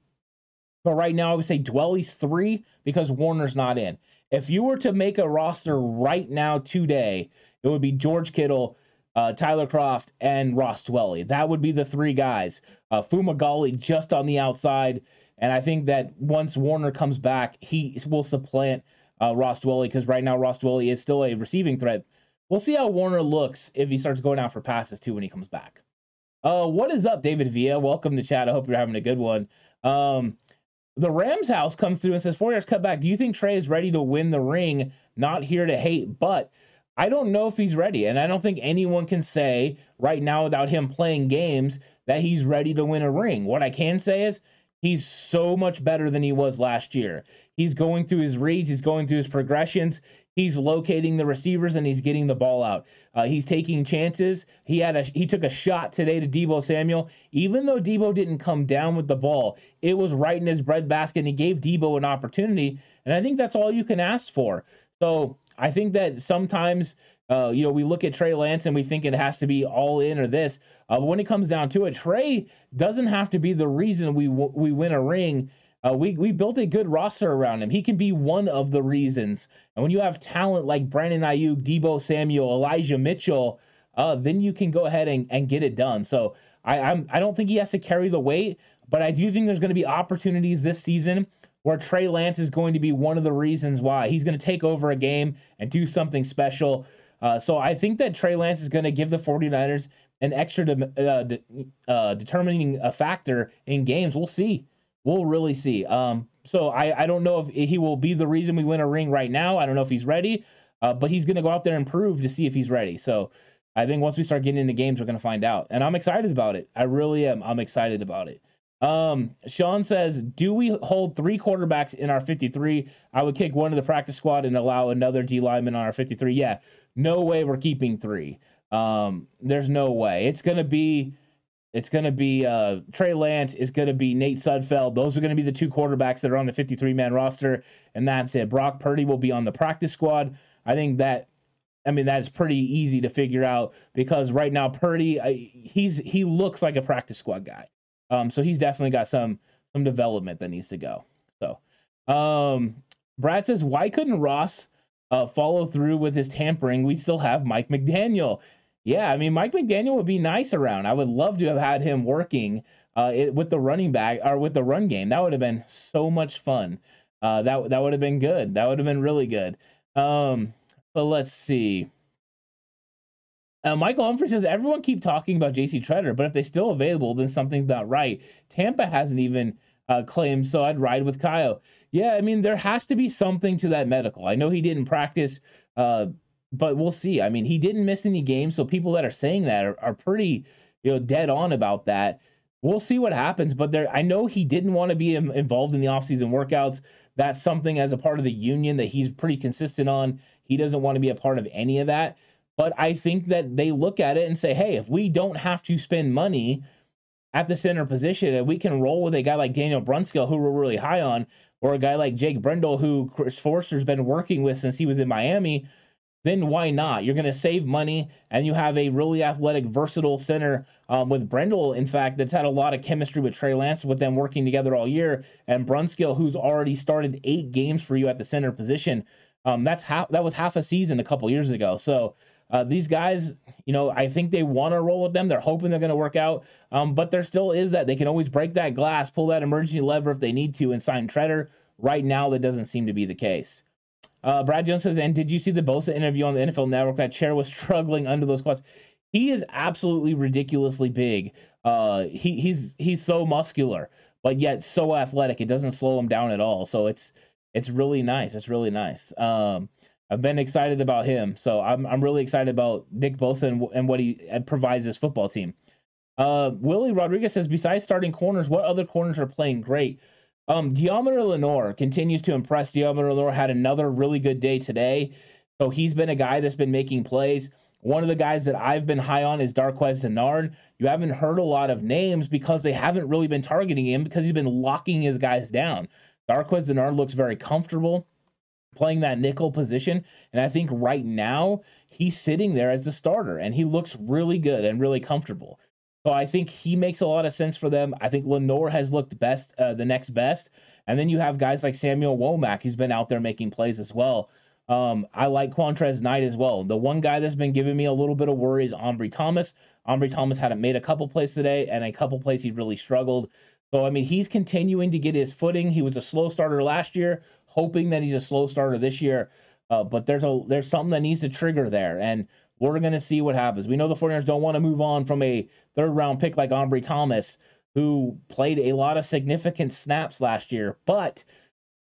But right now, I would say Dwelley's three because Woerner's not in. If you were to make a roster right now today, it would be George Kittle, uh, Tyler Kroft, and Ross Dwelley. That would be the three guys. Uh, Fumagalli just on the outside. And I think that once Warner comes back, he will supplant uh, Ross Dwelley because right now Ross Dwelley is still a receiving threat. We'll see how Woerner looks if he starts going out for passes too when he comes back. Uh, what is up, David Villa? Welcome to chat. I hope you're having a good one. Um, the Rams house comes through and says, Four years cut back. Do you think Trey is ready to win the ring? Not here to hate, but I don't know if he's ready. And I don't think anyone can say right now without him playing games that he's ready to win a ring. What I can say is he's so much better than he was last year. He's going through his reads, he's going through his progressions, he's locating the receivers, and he's getting the ball out. Uh, he's taking chances. He had a he took a shot today to Deebo Samuel. Even though Deebo didn't come down with the ball, it was right in his breadbasket, and he gave Deebo an opportunity. And I think that's all you can ask for. So I think that sometimes uh, you know, we look at Trey Lance and we think it has to be all in or this. Uh, but when it comes down to it, Trey doesn't have to be the reason we w- we win a ring. Uh, we we built a good roster around him. He can be one of the reasons. And when you have talent like Brandon Aiyuk, Deebo Samuel, Elijah Mitchell, uh, then you can go ahead and, and get it done. So I I'm, I don't think he has to carry the weight, but I do think there's going to be opportunities this season where Trey Lance is going to be one of the reasons why he's going to take over a game and do something special. Uh, so I think that Trey Lance is going to give the 49ers an extra de- uh, de- uh, determining a factor in games. We'll see. We'll really see. Um, so I, I don't know if he will be the reason we win a ring right now. I don't know if he's ready, uh, but he's going to go out there and prove to see if he's ready. So I think once we start getting into games, we're going to find out. And I'm excited about it. I really am. I'm excited about it. Um, Sean says, Do we hold three quarterbacks in our 53? I would kick one of the practice squad and allow another D lineman on our 53. Yeah, no way we're keeping three. Um, there's no way. It's gonna be it's gonna be uh Trey Lance, it's gonna be Nate Sudfeld. Those are gonna be the two quarterbacks that are on the 53 man roster, and that's it. Brock Purdy will be on the practice squad. I think that I mean that's pretty easy to figure out because right now Purdy I, he's he looks like a practice squad guy. Um, so he's definitely got some some development that needs to go. So um Brad says, why couldn't Ross uh, follow through with his tampering, we still have Mike McDaniel. Yeah, I mean, Mike McDaniel would be nice around. I would love to have had him working uh, it, with the running back or with the run game. That would have been so much fun. Uh, that that would have been good. That would have been really good. Um, but let's see. Uh, Michael Humphrey says everyone keep talking about J.C. Tretter, but if they're still available, then something's not right. Tampa hasn't even uh, claimed, so I'd ride with Kyle yeah, I mean, there has to be something to that medical. I know he didn't practice, uh, but we'll see. I mean, he didn't miss any games, so people that are saying that are, are pretty, you know, dead on about that. We'll see what happens, but there, I know he didn't want to be involved in the offseason workouts. That's something as a part of the union that he's pretty consistent on. He doesn't want to be a part of any of that. But I think that they look at it and say, hey, if we don't have to spend money at the center position and we can roll with a guy like Daniel Brunskill, who we're really high on, or a guy like Jake Brendel, who Chris Foerster's been working with since he was in Miami, then why not? You're going to save money, and you have a really athletic, versatile center um, with Brendel, in fact, that's had a lot of chemistry with Trey Lance, with them working together all year, and Brunskill, who's already started eight games for you at the center position. Um, that's half. That was half a season a couple years ago. So uh, these guys, you know, I think they want to roll with them. They're hoping they're going to work out. Um, but there still is that they can always break that glass, pull that emergency lever if they need to, and sign Tretter. Right now, that doesn't seem to be the case. Uh, Brad Jones says, and did you see the Bosa interview on the NFL Network? That chair was struggling under those squats. He is absolutely ridiculously big. Uh, he he's he's so muscular, but yet so athletic. It doesn't slow him down at all. So it's it's really nice. It's really nice. Um, I've been excited about him. So I'm I'm really excited about Nick Bosa and, and what he provides his football team. Uh, Willie Rodriguez says, besides starting corners, what other corners are playing great? Um, Deommodore Lenoir continues to impress. Deommodore Lenoir had another really good day today. So he's been a guy that's been making plays. One of the guys that I've been high on is Darqueze Dennard. You haven't heard a lot of names because they haven't really been targeting him because he's been locking his guys down. Darqueze Dennard looks very comfortable playing that nickel position. And I think right now he's sitting there as the starter and he looks really good and really comfortable. So I think he makes a lot of sense for them. I think Lenoir has looked best, uh, the next best. And then you have guys like Samuel Womack, who's been out there making plays as well. Um, I like Qwuantrezz Knight as well. The one guy that's been giving me a little bit of worry is Ambry Thomas. Ambry Thomas hadn't made a couple plays today, and a couple plays he really struggled. So I mean, he's continuing to get his footing. He was a slow starter last year, hoping that he's a slow starter this year. Uh, but there's a there's something that needs to trigger there, and we're going to see what happens. We know the 49ers don't want to move on from a third round pick like Ambry Thomas, who played a lot of significant snaps last year. But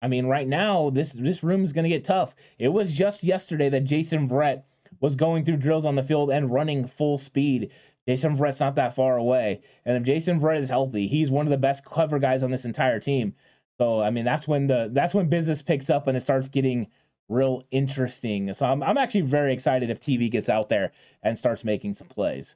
I mean, right now this this room is going to get tough. It was just yesterday that Jason Verrett was going through drills on the field and running full speed. Jason Verrett's not that far away, and if Jason Verrett is healthy, he's one of the best cover guys on this entire team. So I mean, that's when the that's when business picks up and it starts getting real interesting. So I'm I'm actually very excited if TV gets out there and starts making some plays.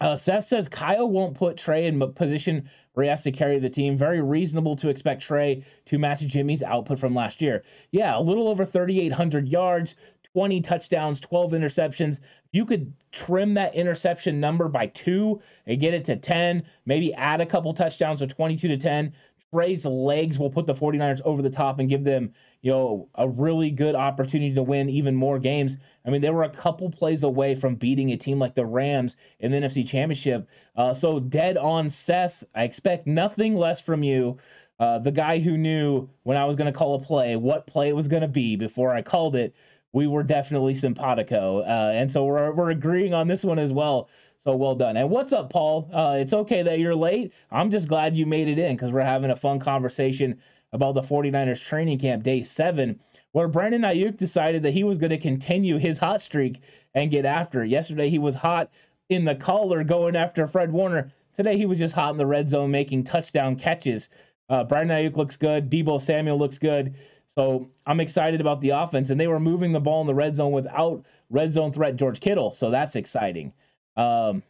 Uh, Seth says Kyle won't put Trey in position where he has to carry the team. Very reasonable to expect Trey to match Jimmy's output from last year. Yeah, a little over 3,800 yards, 20 touchdowns, 12 interceptions. You could trim that interception number by two and get it to 10, maybe add a couple touchdowns, so 22 to 10, Trey's legs will put the 49ers over the top and give them, you know, a really good opportunity to win even more games. I mean, they were a couple plays away from beating a team like the Rams in the NFC Championship. Uh, so, dead on Seth. I expect nothing less from you. Uh, the guy who knew when I was going to call a play, what play it was going to be before I called it, we were definitely simpatico. Uh, and so we're, we're agreeing on this one as well. So well done. And what's up, Paul? Uh, it's okay that you're late. I'm just glad you made it in because we're having a fun conversation about the 49ers training camp day seven, where Brandon Aiyuk decided that he was going to continue his hot streak and get after it. Yesterday, he was hot in the collar going after Fred Warner. Today, he was just hot in the red zone making touchdown catches. Uh, Brandon Aiyuk looks good. Deebo Samuel looks good. So I'm excited about the offense. And they were moving the ball in the red zone without red zone threat George Kittle. So that's exciting. Um,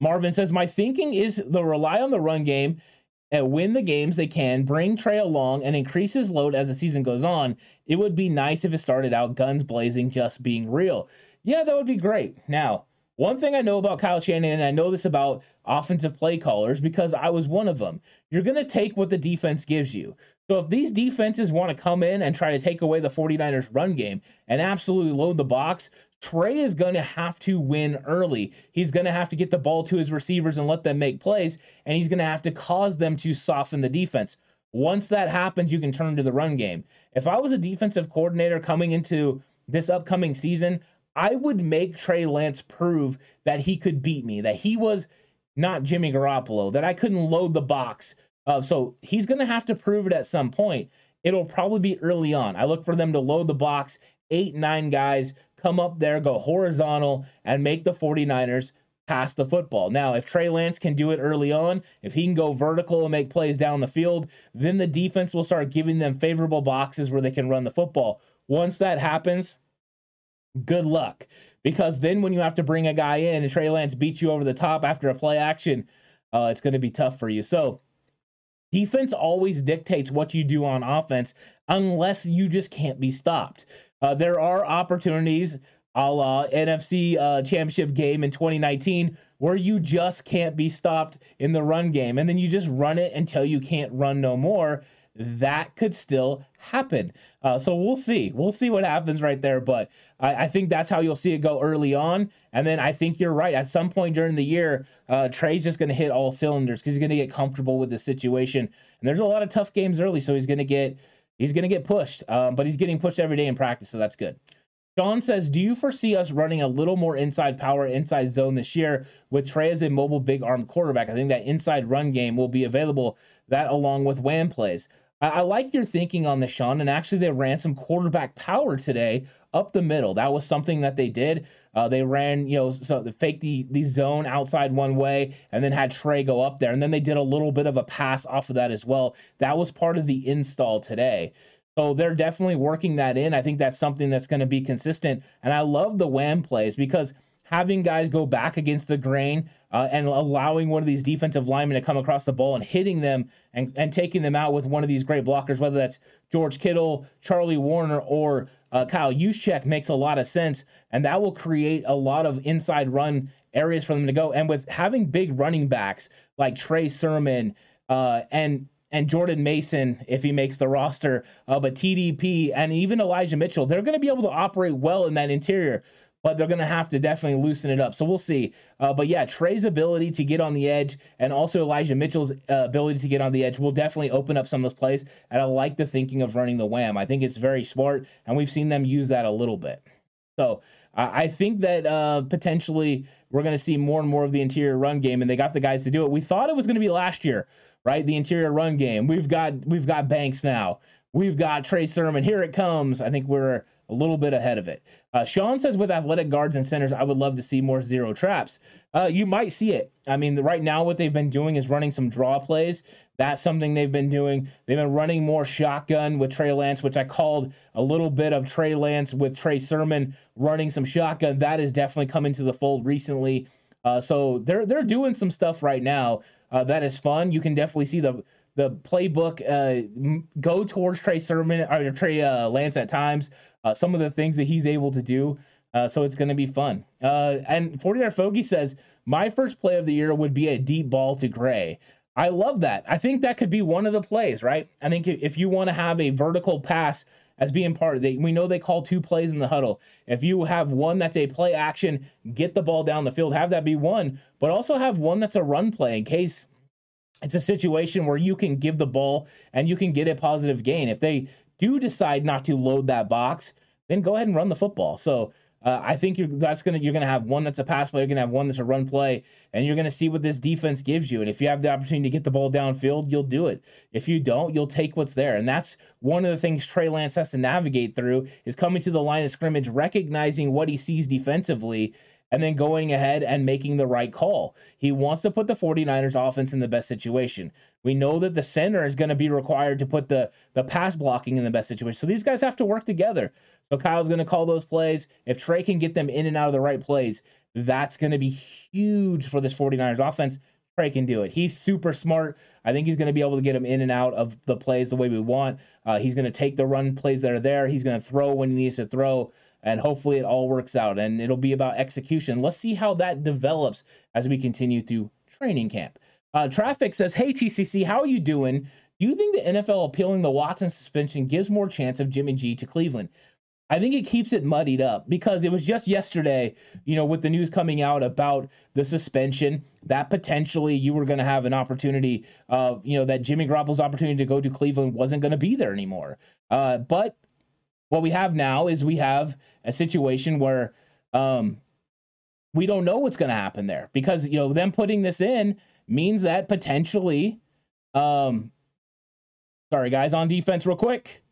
Marvin says, My thinking is to rely on the run game and win the games they can, bring Trey along, and increase his load as the season goes on. It would be nice if it started out guns blazing, just being real. Yeah, that would be great. Now, one thing I know about Kyle Shanahan, and I know this about offensive play callers because I was one of them, you're going to take what the defense gives you. So if these defenses want to come in and try to take away the 49ers run game and absolutely load the box, Trey is going to have to win early. He's going to have to get the ball to his receivers and let them make plays, and he's going to have to cause them to soften the defense. Once that happens, you can turn to the run game. If I was a defensive coordinator coming into this upcoming season, I would make Trey Lance prove that he could beat me, that he was not Jimmy Garoppolo, that I couldn't load the box. Uh, so he's going to have to prove it at some point. It'll probably be early on. I look for them to load the box, eight, nine guys, come up there, go horizontal, and make the 49ers pass the football. Now, if Trey Lance can do it early on, if he can go vertical and make plays down the field, then the defense will start giving them favorable boxes where they can run the football. Once that happens, good luck. Because then when you have to bring a guy in and Trey Lance beats you over the top after a play action, uh, it's going to be tough for you. So, defense always dictates what you do on offense unless you just can't be stopped. Uh, there are opportunities a la NFC uh, championship game in 2019 where you just can't be stopped in the run game. And then you just run it until you can't run no more. That could still happen. Uh, so we'll see. We'll see what happens right there. But I, I, think that's how you'll see it go early on. And then I think you're right. At some point during the year, uh, Trey's just going to hit all cylinders because he's going to get comfortable with the situation. And there's a lot of tough games early. So he's going to get he's going to get pushed, um, but he's getting pushed every day in practice, so that's good. Sean says, Do you foresee us running a little more inside power, inside zone this year with Trey as a mobile, big arm quarterback? I think that inside run game will be available, that along with wham plays. I, I like your thinking on this, Sean. And actually, they ran some quarterback power today up the middle. That was something that they did. Uh, they ran, you know, so they faked the the zone outside one way, and then had Trey go up there, and then they did a little bit of a pass off of that as well. That was part of the install today. So they're definitely working that in. I think that's something that's going to be consistent. And I love the wham plays because having guys go back against the grain uh, and allowing one of these defensive linemen to come across the ball and hitting them and, and taking them out with one of these great blockers, whether that's George Kittle, Charlie Woerner, or uh, Kyle Juszczyk, makes a lot of sense. And that will create a lot of inside run areas for them to go. And with having big running backs like Trey Sermon uh, and and Jordan Mason if he makes the roster, uh, but TDP and even Elijah Mitchell, they're going to be able to operate well in that interior, but they're going to have to definitely loosen it up. So we'll see. Uh, but yeah, Trey's ability to get on the edge and also Elijah Mitchell's uh, ability to get on the edge will definitely open up some of those plays. And I like the thinking of running the wham. I think it's very smart, and we've seen them use that a little bit. So I think that uh, potentially we're going to see more and more of the interior run game, and they got the guys to do it. We thought it was going to be last year right? The interior run game. We've got we've got Banks now. We've got Trey Sermon. Here it comes. I think we're a little bit ahead of it. Uh, Sean says with athletic guards and centers, I would love to see more zero traps. Uh, you might see it. I mean, right now what they've been doing is running some draw plays. That's something they've been doing. They've been running more shotgun with Trey Lance, which I called a little bit of Trey Lance with Trey Sermon running some shotgun. That has definitely come into the fold recently. Uh, so they're they're doing some stuff right now uh, that is fun. You can definitely see the the playbook uh, go towards Trey Sermon or Trey uh, Lance at times. Uh, some of the things that he's able to do. Uh, so it's going to be fun. Uh, and 49 Fogey says, My first play of the year would be a deep ball to Gray. I love that. I think that could be one of the plays, right? I think if you want to have a vertical pass as being part of it, we know they call two plays in the huddle. If you have one that's a play action, get the ball down the field, have that be one, but also have one that's a run play in case it's a situation where you can give the ball and you can get a positive gain. If they do decide not to load that box, then go ahead and run the football. So uh, I think you're that's gonna you're gonna have one that's a pass play, you're gonna have one that's a run play, and you're gonna see what this defense gives you. And if you have the opportunity to get the ball downfield, you'll do it. If you don't, you'll take what's there. And that's one of the things Trey Lance has to navigate through is coming to the line of scrimmage, recognizing what he sees defensively, and then going ahead and making the right call. He wants to put the 49ers offense in the best situation. We know that the center is going to be required to put the, the pass blocking in the best situation. So these guys have to work together. So Kyle's going to call those plays. If Trey can get them in and out of the right plays, that's going to be huge for this 49ers offense. Trey can do it. He's super smart. I think he's going to be able to get him in and out of the plays the way we want. Uh, he's going to take the run plays that are there. He's going to throw when he needs to throw and hopefully it all works out and it'll be about execution. Let's see how that develops as we continue through training camp. Uh, Traffic says, Hey, TCC, how are you doing? Do you think the NFL appealing the Watson suspension gives more chance of Jimmy G to Cleveland? I think it keeps it muddied up because it was just yesterday, you know, with the news coming out about the suspension that potentially you were going to have an opportunity, of, you know, that Jimmy Garoppolo's opportunity to go to Cleveland wasn't going to be there anymore. Uh, but what we have now is we have a situation where um, we don't know what's going to happen there because you know them putting this in means that potentially um sorry guys on defense real quick.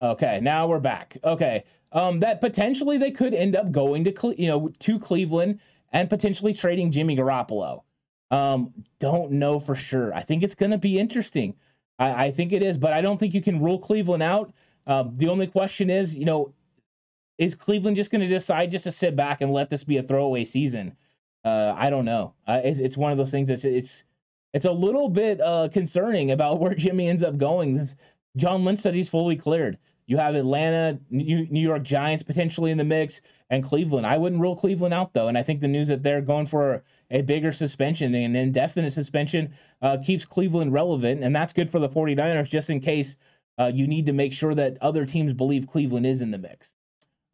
Okay now we're back. Okay um that potentially they could end up going to Cle- you know to Cleveland and potentially trading Jimmy Garoppolo. Um don't know for sure. I think it's going to be interesting. I, I think it is but i don't think you can rule Cleveland out uh, the only question is, you know, is Cleveland just going to decide just to sit back and let this be a throwaway season? Uh, I don't know. Uh, it's, it's one of those things that's it's it's a little bit uh, concerning about where Jimmy ends up going. This, John Lynch said he's fully cleared. You have Atlanta, New, New York Giants potentially in the mix, and Cleveland. I wouldn't rule Cleveland out though, and I think the news that they're going for a bigger suspension, an indefinite suspension, uh, keeps Cleveland relevant, and that's good for the 49ers just in case uh, you need to make sure that other teams believe Cleveland is in the mix.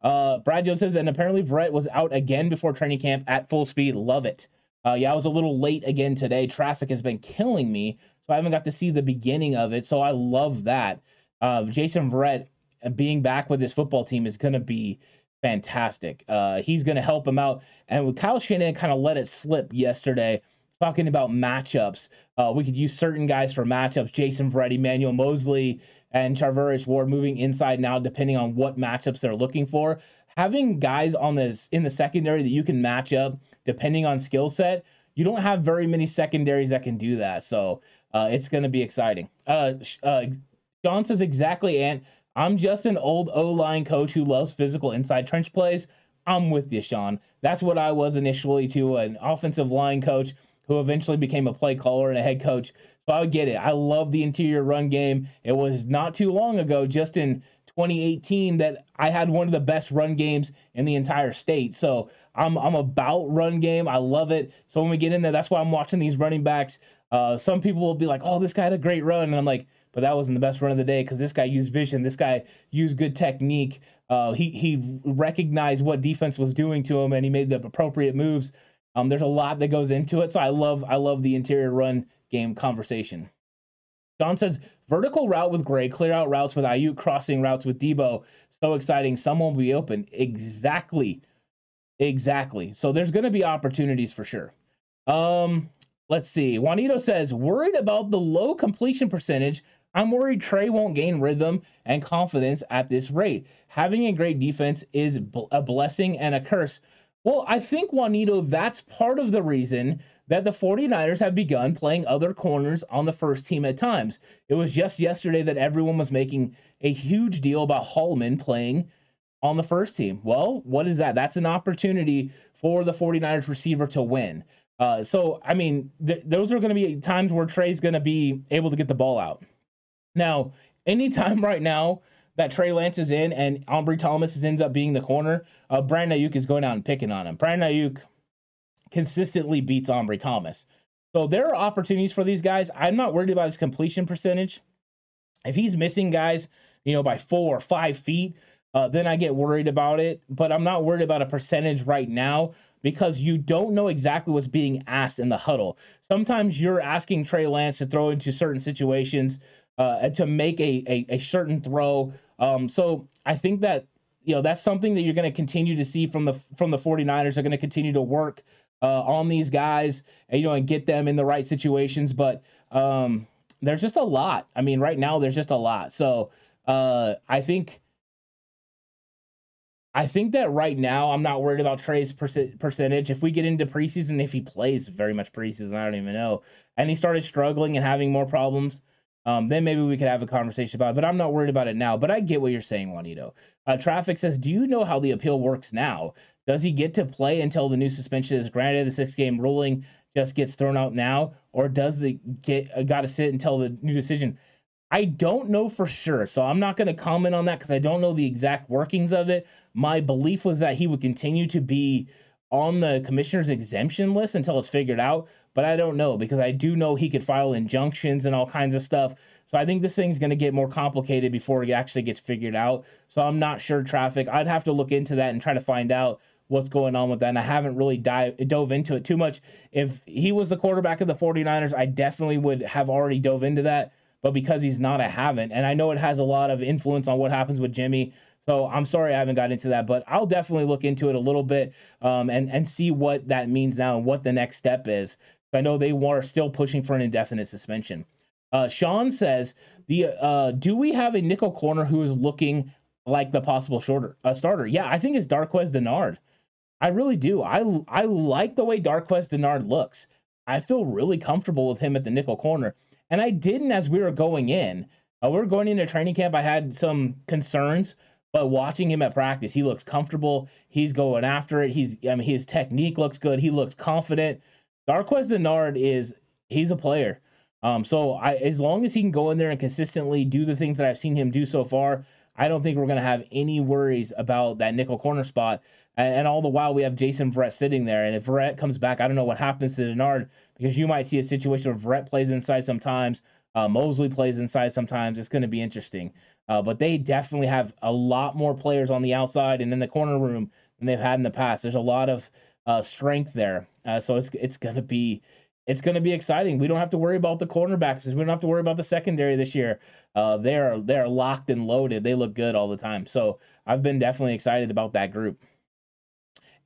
Uh, Brad Jones says, and apparently Verrett was out again before training camp at full speed. Love it. Uh, yeah, I was a little late again today. Traffic has been killing me, so I haven't got to see the beginning of it. So I love that. Uh, Jason Verrett uh, being back with his football team is going to be fantastic. Uh, he's going to help him out. And with Kyle Shanahan kind of let it slip yesterday, talking about matchups. Uh, we could use certain guys for matchups. Jason Verrett, Emmanuel Moseley, and Charvarius Ward moving inside now, depending on what matchups they're looking for. Having guys on this in the secondary that you can match up depending on skill set, you don't have very many secondaries that can do that. So uh, it's going to be exciting. Uh, uh, John says exactly, and I'm just an old O line coach who loves physical inside trench plays. I'm with you, Sean. That's what I was initially to an offensive line coach who eventually became a play caller and a head coach. So I get it. I love the interior run game. It was not too long ago, just in 2018, that I had one of the best run games in the entire state. So I'm I'm about run game. I love it. So when we get in there, that's why I'm watching these running backs. Uh, some people will be like, "Oh, this guy had a great run," and I'm like, "But that wasn't the best run of the day because this guy used vision. This guy used good technique. Uh, he he recognized what defense was doing to him, and he made the appropriate moves." Um, there's a lot that goes into it, so I love I love the interior run game conversation. John says vertical route with Gray, clear out routes with Aiyuk, crossing routes with Deebo. So exciting. Someone will be open. Exactly. Exactly. So there's going to be opportunities for sure. Um, let's see. Juanito says, worried about the low completion percentage. I'm worried Trey won't gain rhythm and confidence at this rate. Having a great defense is a blessing and a curse. Well, I think, Juanito, that's part of the reason that the 49ers have begun playing other corners on the first team at times. It was just yesterday that everyone was making a huge deal about Hallman playing on the first team. Well, what is that? That's an opportunity for the 49ers receiver to win. Uh, so, I mean, th- those are going to be times where Trey's going to be able to get the ball out. Now, anytime right now that Trey Lance is in and Ambry Thomas ends up being the corner, uh, Brandon Aiyuk is going out and picking on him. Brandon Aiyuk consistently beats Ambry Thomas. So there are opportunities for these guys. I'm not worried about his completion percentage. If he's missing guys, you know, by four or five feet, uh, then I get worried about it. But I'm not worried about a percentage right now because you don't know exactly what's being asked in the huddle. Sometimes you're asking Trey Lance to throw into certain situations uh, to make a, a, a certain throw. Um, so I think that you know that's something that you're going to continue to see from the from the 49ers. are going to continue to work uh, on these guys, and, you know, and get them in the right situations. But um, there's just a lot. I mean, right now there's just a lot. So uh, I think I think that right now I'm not worried about Trey's percentage. If we get into preseason, if he plays very much preseason, I don't even know, and he started struggling and having more problems, um, then maybe we could have a conversation about it. But I'm not worried about it now. But I get what you're saying, Juanito. Uh, Traffic says, "Do you know how the appeal works now? Does he get to play until the new suspension is granted? The six game ruling just gets thrown out now, or does the get uh, got to sit until the new decision?" I don't know for sure. So I'm not going to comment on that because I don't know the exact workings of it. My belief was that he would continue to be on the commissioner's exemption list until it's figured out, but I don't know because I do know he could file injunctions and all kinds of stuff. So I think this thing's going to get more complicated before it actually gets figured out. So I'm not sure traffic. I'd have to look into that and try to find out what's going on with that. And I haven't really dive, dove into it too much. If he was the quarterback of the 49ers, I definitely would have already dove into that but because he's not, I haven't. And I know it has a lot of influence on what happens with Jimmy. So I'm sorry I haven't got into that, but I'll definitely look into it a little bit um, and and see what that means now and what the next step is. I know they are still pushing for an indefinite suspension. Uh, Sean says, "The uh, do we have a nickel corner who is looking like the possible shorter uh, starter? Yeah, I think it's Darqueze Dennard. I really do. I I like the way Darqueze Dennard looks. I feel really comfortable with him at the nickel corner. And I didn't as we were going in. Uh, we were going into training camp. I had some concerns, but watching him at practice, he looks comfortable. He's going after it. He's, I mean, his technique looks good. He looks confident. Darqueze Dennard is, he's a player. Um, so I, as long as he can go in there and consistently do the things that I've seen him do so far, I don't think we're going to have any worries about that nickel corner spot. And, and, all the while, we have Jason Verrett sitting there. And if Verrett comes back, I don't know what happens to Dennard because you might see a situation where Verrett plays inside sometimes, uh, Moseley plays inside sometimes. It's going to be interesting. Uh, but they definitely have a lot more players on the outside and in the corner room than they've had in the past. There's a lot of uh, strength there. Uh, so it's it's to be it's to be exciting. We don't have to worry about the cornerbacks. We don't have to worry about the secondary this year. Uh, they're they're locked and loaded. They look good all the time. So I've been definitely excited about that group.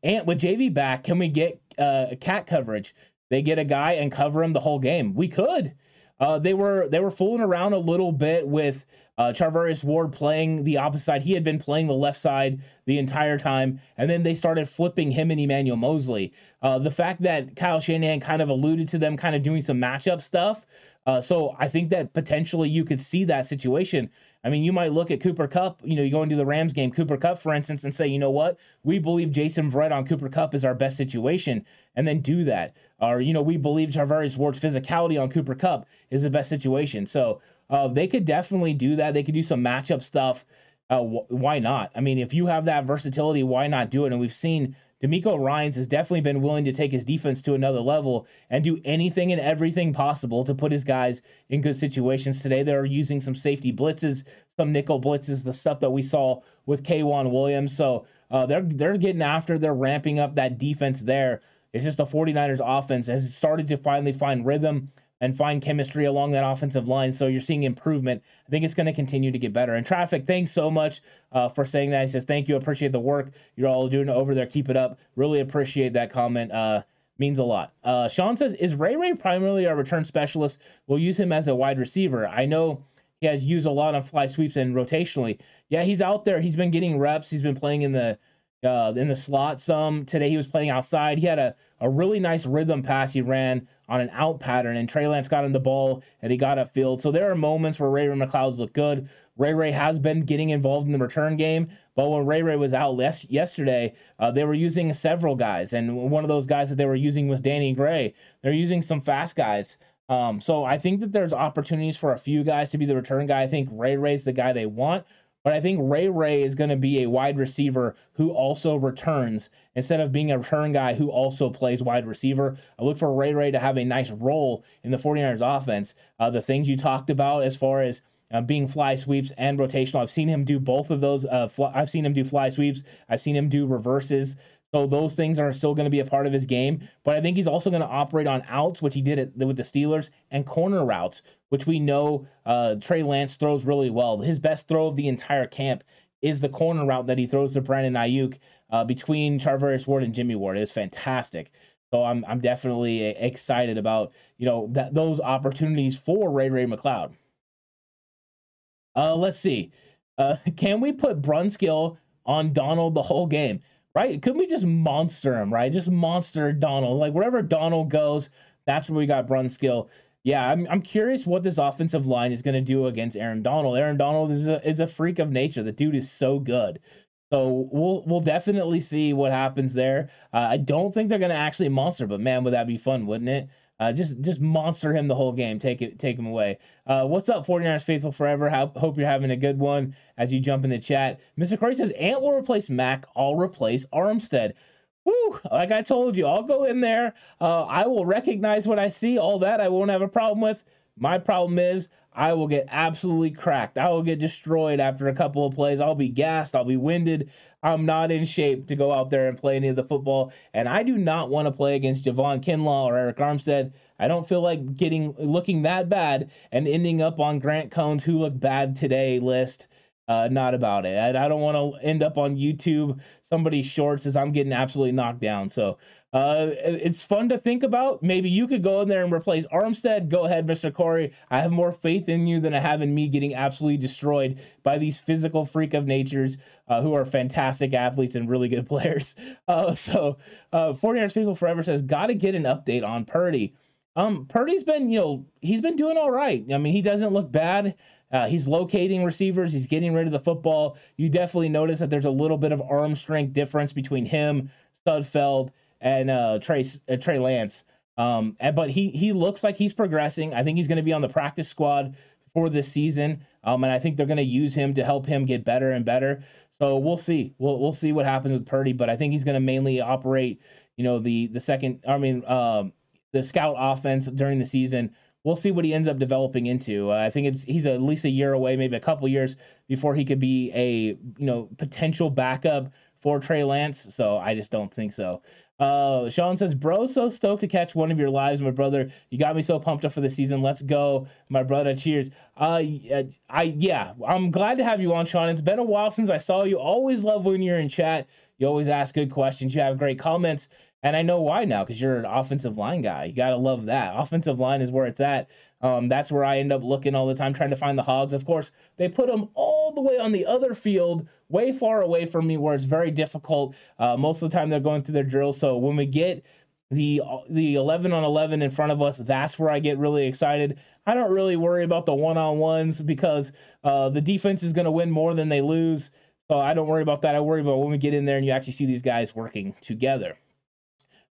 And with JV back, can we get uh, cat coverage? they get a guy and cover him the whole game. We could. Uh, they were they were fooling around a little bit with uh, Charvarius Ward playing the opposite side. He had been playing the left side the entire time, and then they started flipping him and Emmanuel Moseley. Uh, the fact that Kyle Shanahan kind of alluded to them kind of doing some matchup stuff. Uh, so I think that potentially you could see that situation. I mean, you might look at Cooper Kupp, you know, you go into the Rams game, Cooper Kupp, for instance, and say, you know what, we believe Jason Verrett on Cooper Kupp is our best situation, and then do that. Or, you know, we believe Charvarius Ward's physicality on Cooper Kupp is the best situation. So uh, they could definitely do that. They could do some matchup stuff. Uh, wh- why not? I mean, if you have that versatility, why not do it? And we've seen DeMeco Ryans has definitely been willing to take his defense to another level and do anything and everything possible to put his guys in good situations. Today, they're using some safety blitzes, some nickel blitzes, the stuff that we saw with K'Waun Williams. So uh, they're they're getting after, they're ramping up that defense there. It's just the 49ers offense has started to finally find rhythm and find chemistry along that offensive line. So you're seeing improvement. I think it's going to continue to get better. And traffic, thanks so much uh, for saying that. He says, Thank you. Appreciate the work you're all doing over there. Keep it up. Really appreciate that comment. Uh, means a lot. Uh, Sean says, Is Ray Ray primarily our return specialist? We'll use him as a wide receiver. I know he has used a lot on fly sweeps and rotationally. Yeah, he's out there. He's been getting reps. He's been playing in the uh, in the slot some. Today he was playing outside. He had a, a really nice rhythm pass he ran on an out pattern, and Trey Lance got him the ball and he got upfield. So there are moments where Ray Ray McCloud's look good. Ray Ray has been getting involved in the return game, but when Ray Ray was out les- yesterday, uh, they were using several guys, and one of those guys that they were using was Danny Gray. They're using some fast guys. Um, so I think that there's opportunities for a few guys to be the return guy. I think Ray Ray's the guy they want. But I think Ray Ray is going to be a wide receiver who also returns instead of being a return guy who also plays wide receiver. I look for Ray Ray to have a nice role in the 49ers offense. Uh, the things you talked about as far as uh, being fly sweeps and rotational, I've seen him do both of those. Uh, fly, I've seen him do fly sweeps, I've seen him do reverses. So those things are still going to be a part of his game. But I think he's also going to operate on outs, which he did it with the Steelers, and corner routes, which we know uh, Trey Lance throws really well. His best throw of the entire camp is the corner route that he throws to Brandon Aiyuk uh, between Charvarius Ward and Jimmy Ward. It's fantastic. So I'm I'm definitely excited about you know that those opportunities for Ray Ray McCloud. Uh, let's see. Uh, can we put Brunskill on Donald the whole game? Right? Couldn't we just monster him, right? Just monster Donald. Like wherever Donald goes, that's where we got Brunskill. Yeah, I'm, I'm curious what this offensive line is going to do against Aaron Donald. Aaron Donald is a, is a freak of nature. The dude is so good. So we'll we'll definitely see what happens there. Uh, I don't think they're going to actually monster, but man, would that be fun, wouldn't it? Uh, just just monster him the whole game. Take it take him away. Uh, what's up, 49ers faithful forever? How, hope you're having a good one as you jump in the chat. Mr. Corey says Ant will replace Mac. I'll replace Armstead. Woo! Like I told you, I'll go in there. Uh, I will recognize what I see. All that I won't have a problem with. My problem is I will get absolutely cracked. I will get destroyed after a couple of plays. I'll be gassed. I'll be winded. I'm not in shape to go out there and play any of the football. And I do not want to play against Javon Kinlaw or Arik Armstead. I don't feel like getting looking that bad and ending up on Grant Cohn's who look bad today list. Uh, not about it. I, I don't want to end up on YouTube somebody's shorts as I'm getting absolutely knocked down. So uh, it's fun to think about. Maybe you could go in there and replace Armstead. Go ahead, Mr. Corey. I have more faith in you than I have in me getting absolutely destroyed by these physical freak of natures uh, who are fantastic athletes and really good players. Uh, so, uh, 49ers Faithful Forever says, got to get an update on Purdy. Um, Purdy's been, you know, he's been doing all right. I mean, he doesn't look bad. Uh, he's locating receivers. He's getting rid of the football. You definitely notice that there's a little bit of arm strength difference between him, Sudfeld, and uh, Trey uh, Trey Lance. Um, and, but he he looks like he's progressing. I think he's going to be on the practice squad for this season. Um, and I think they're going to use him to help him get better and better. So we'll see. We'll we'll see what happens with Purdy. But I think he's going to mainly operate, you know, the the second. I mean, um, the scout offense during the season. We'll see what he ends up developing into. Uh, I think it's he's at least a year away, maybe a couple years before he could be a you know potential backup for Trey Lance. So I just don't think so. Uh, Sean says, "Bro, so stoked to catch one of your lives, my brother. You got me so pumped up for the season. Let's go, my brother. Cheers. Uh, I yeah, I'm glad to have you on, Sean. It's been a while since I saw you. Always love when you're in chat. You always ask good questions. You have great comments, And I know why now because you're an offensive line guy. You got to love that. Offensive line is where it's at. Um, that's where I end up looking all the time, trying to find the hogs. Of course, they put them all the way on the other field, way far away from me, where it's very difficult. Uh, most of the time, they're going through their drills. So when we get the the 11 on 11 in front of us that's where i get really excited i don't really worry about the one-on-ones because uh, the defense is going to win more than they lose so i don't worry about that i worry about when we get in there and you actually see these guys working together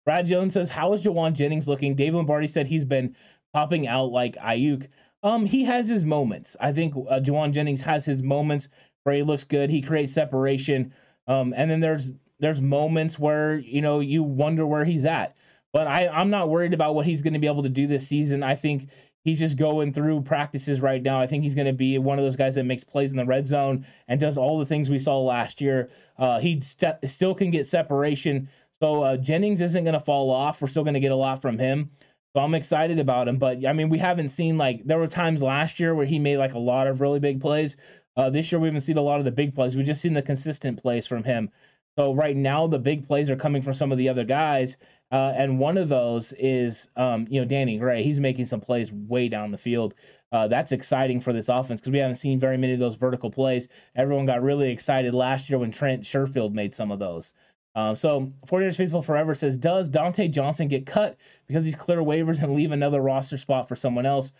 brad jones says how is Jauan jennings looking dave lombardi said he's been popping out like Aiyuk. Um, he has his moments. I think uh, Jauan Jennings has his moments where he looks good. He creates separation. Um, and then there's there's moments where you know you wonder where he's at. But I I'm not worried about what he's going to be able to do this season. I think he's just going through practices right now. I think he's going to be one of those guys that makes plays in the red zone and does all the things we saw last year. Uh, he st- still can get separation. So uh, Jennings isn't going to fall off. We're still going to get a lot from him. So I'm excited about him. But I mean, we haven't seen like there were times last year where he made like a lot of really big plays. Uh, this year we haven't seen a lot of the big plays. We've just seen the consistent plays from him. So right now the big plays are coming from some of the other guys, uh, and one of those is um, you know Danny Gray. He's making some plays way down the field. Uh, that's exciting for this offense because we haven't seen very many of those vertical plays. Everyone got really excited last year when Trent Sherfield made some of those. Um, so 49ers Faithful Forever says, does Dontae Johnson get cut because he's clear waivers and leave another roster spot for someone else?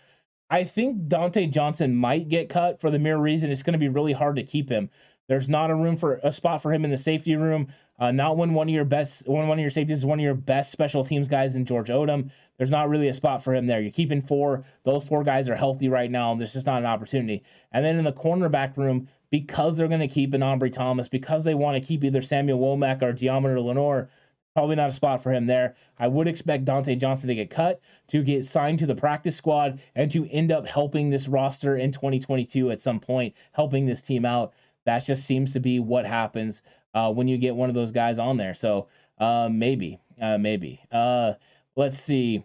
I think Dontae Johnson might get cut for the mere reason it's going to be really hard to keep him. There's not a room for a spot for him in the safety room. Uh, not when one of your best, when one of your safeties is one of your best special teams guys in George Odum. There's not really a spot for him there. You're keeping four. Those four guys are healthy right now. There's just not an opportunity. And then in the cornerback room, because they're going to keep an Ambry Thomas, because they want to keep either Samuel Womack or Deommodore Lenoir. probably not a spot for him there. I would expect Dontae Johnson to get cut, to get signed to the practice squad, and to end up helping this roster in 2022 at some point, helping this team out. That just seems to be what happens uh, when you get one of those guys on there. So uh, maybe, uh, maybe. Uh, let's see.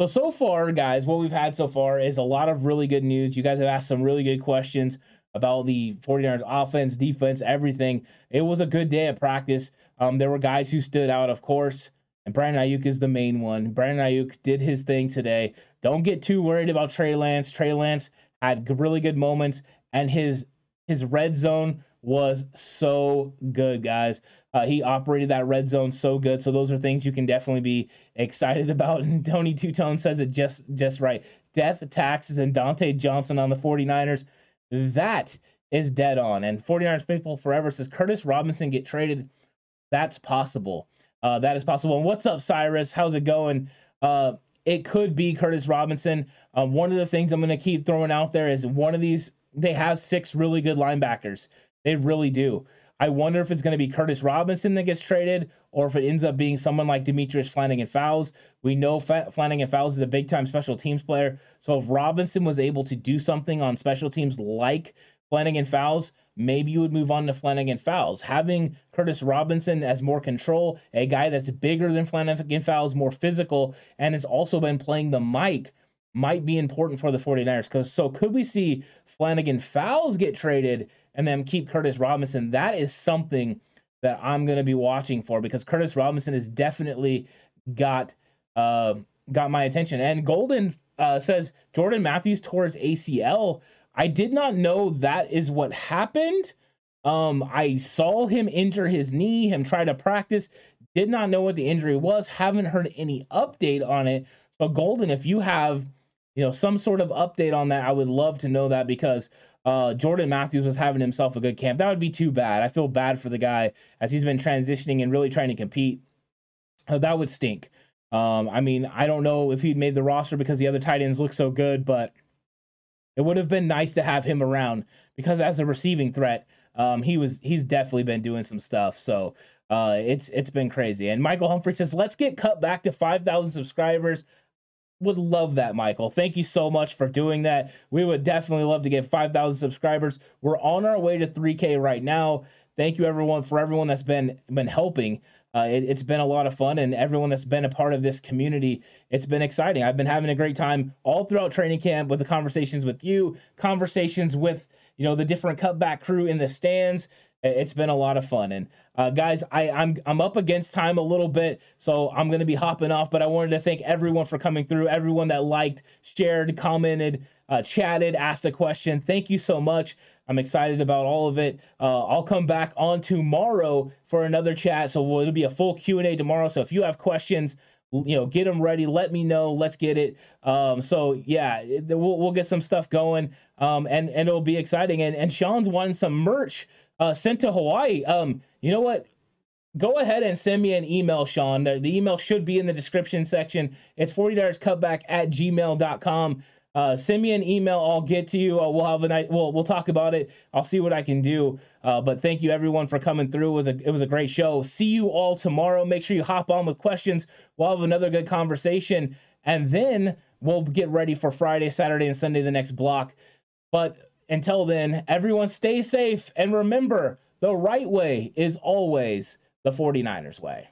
So, so far, guys, what we've had so far is a lot of really good news. You guys have asked some really good questions about the 49ers offense, defense, everything. It was a good day at practice. Um, there were guys who stood out, of course, and Brandon Aiyuk is the main one. Brandon Aiyuk did his thing today. Don't get too worried about Trey Lance. Trey Lance had really good moments, and his his red zone was so good, guys. Uh, he operated that red zone so good. So those are things you can definitely be excited about. And Tony Two Tone says it just just right. Death, taxes, and Dontae Johnson on the 49ers. That is dead on. And 49ers faithful forever says Curtis Robinson get traded. That's possible. Uh, that is possible. And what's up, Cyrus? How's it going? Uh, it could be Curtis Robinson. Um, one of the things I'm going to keep throwing out there is one of these. They have six really good linebackers. They really do. I wonder if it's going to be Curtis Robinson that gets traded or if it ends up being someone like Demetrius Flannigan-Fowles. We know Flannigan-Fowles is a big time special teams player. So if Robinson was able to do something on special teams like Flannigan-Fowles, maybe you would move on to Flannigan-Fowles. Having Curtis Robinson as more control, a guy that's bigger than Flannigan-Fowles, more physical, and has also been playing the mic might be important for the 49ers. Because so could we see Flannigan-Fowles get traded and then keep Curtis Robinson. That is something that I'm going to be watching for because Curtis Robinson has definitely got uh, got my attention. And Golden uh, says Jordan Matthews tore his ACL. I did not know that is what happened. Um, I saw him injure his knee, him try to practice. Did not know what the injury was. Haven't heard any update on it. But Golden, if you have, you know, some sort of update on that, I would love to know that because uh, Jordan Matthews was having himself a good camp. That would be too bad. I feel bad for the guy as he's been transitioning and really trying to compete. Uh, that would stink. Um, I mean, I don't know if he'd made the roster because the other tight ends look so good, but it would have been nice to have him around because as a receiving threat, um, he was he's definitely been doing some stuff. So uh, it's it's been crazy. And Michael Humphrey says, let's get cut back to five thousand subscribers would love that, Michael. Thank you so much for doing that. We would definitely love to get 5,000 subscribers. We're on our way to 3K right now. Thank you, everyone, for everyone that's been been helping. Uh, it, has been a lot of fun, and everyone that's been a part of this community, it's been exciting. I've been having a great time all throughout training camp with the conversations with you, conversations with you know the different cutback crew in the stands it's been a lot of fun. And uh, guys, I, I'm I'm up against time a little bit, so I'm gonna be hopping off. But I wanted to thank everyone for coming through, everyone that liked, shared, commented, uh, chatted, asked a question. Thank you so much. I'm excited about all of it. Uh, I'll come back on tomorrow for another chat, so it'll be a full Q and A tomorrow. So if you have questions, you know, get them ready. Let me know. Let's get it. Um, so yeah, we'll, we'll get some stuff going, um, and and it'll be exciting. And and Sean's won some merch uh, sent to Hawaii. Um, you know what? Go ahead and send me an email, Sean. The, the email should be in the description section. It's $40 cutback at gmail.com. Uh, send me an email. I'll get to you. Uh, we'll have a night. We'll we'll talk about it. I'll see what I can do. Uh, but thank you everyone for coming through. It was a it was a great show. See you all tomorrow. Make sure you hop on with questions. We'll have another good conversation, and then we'll get ready for Friday, Saturday, and Sunday the next block. But until then, everyone stay safe and remember the right way is always the 49ers way.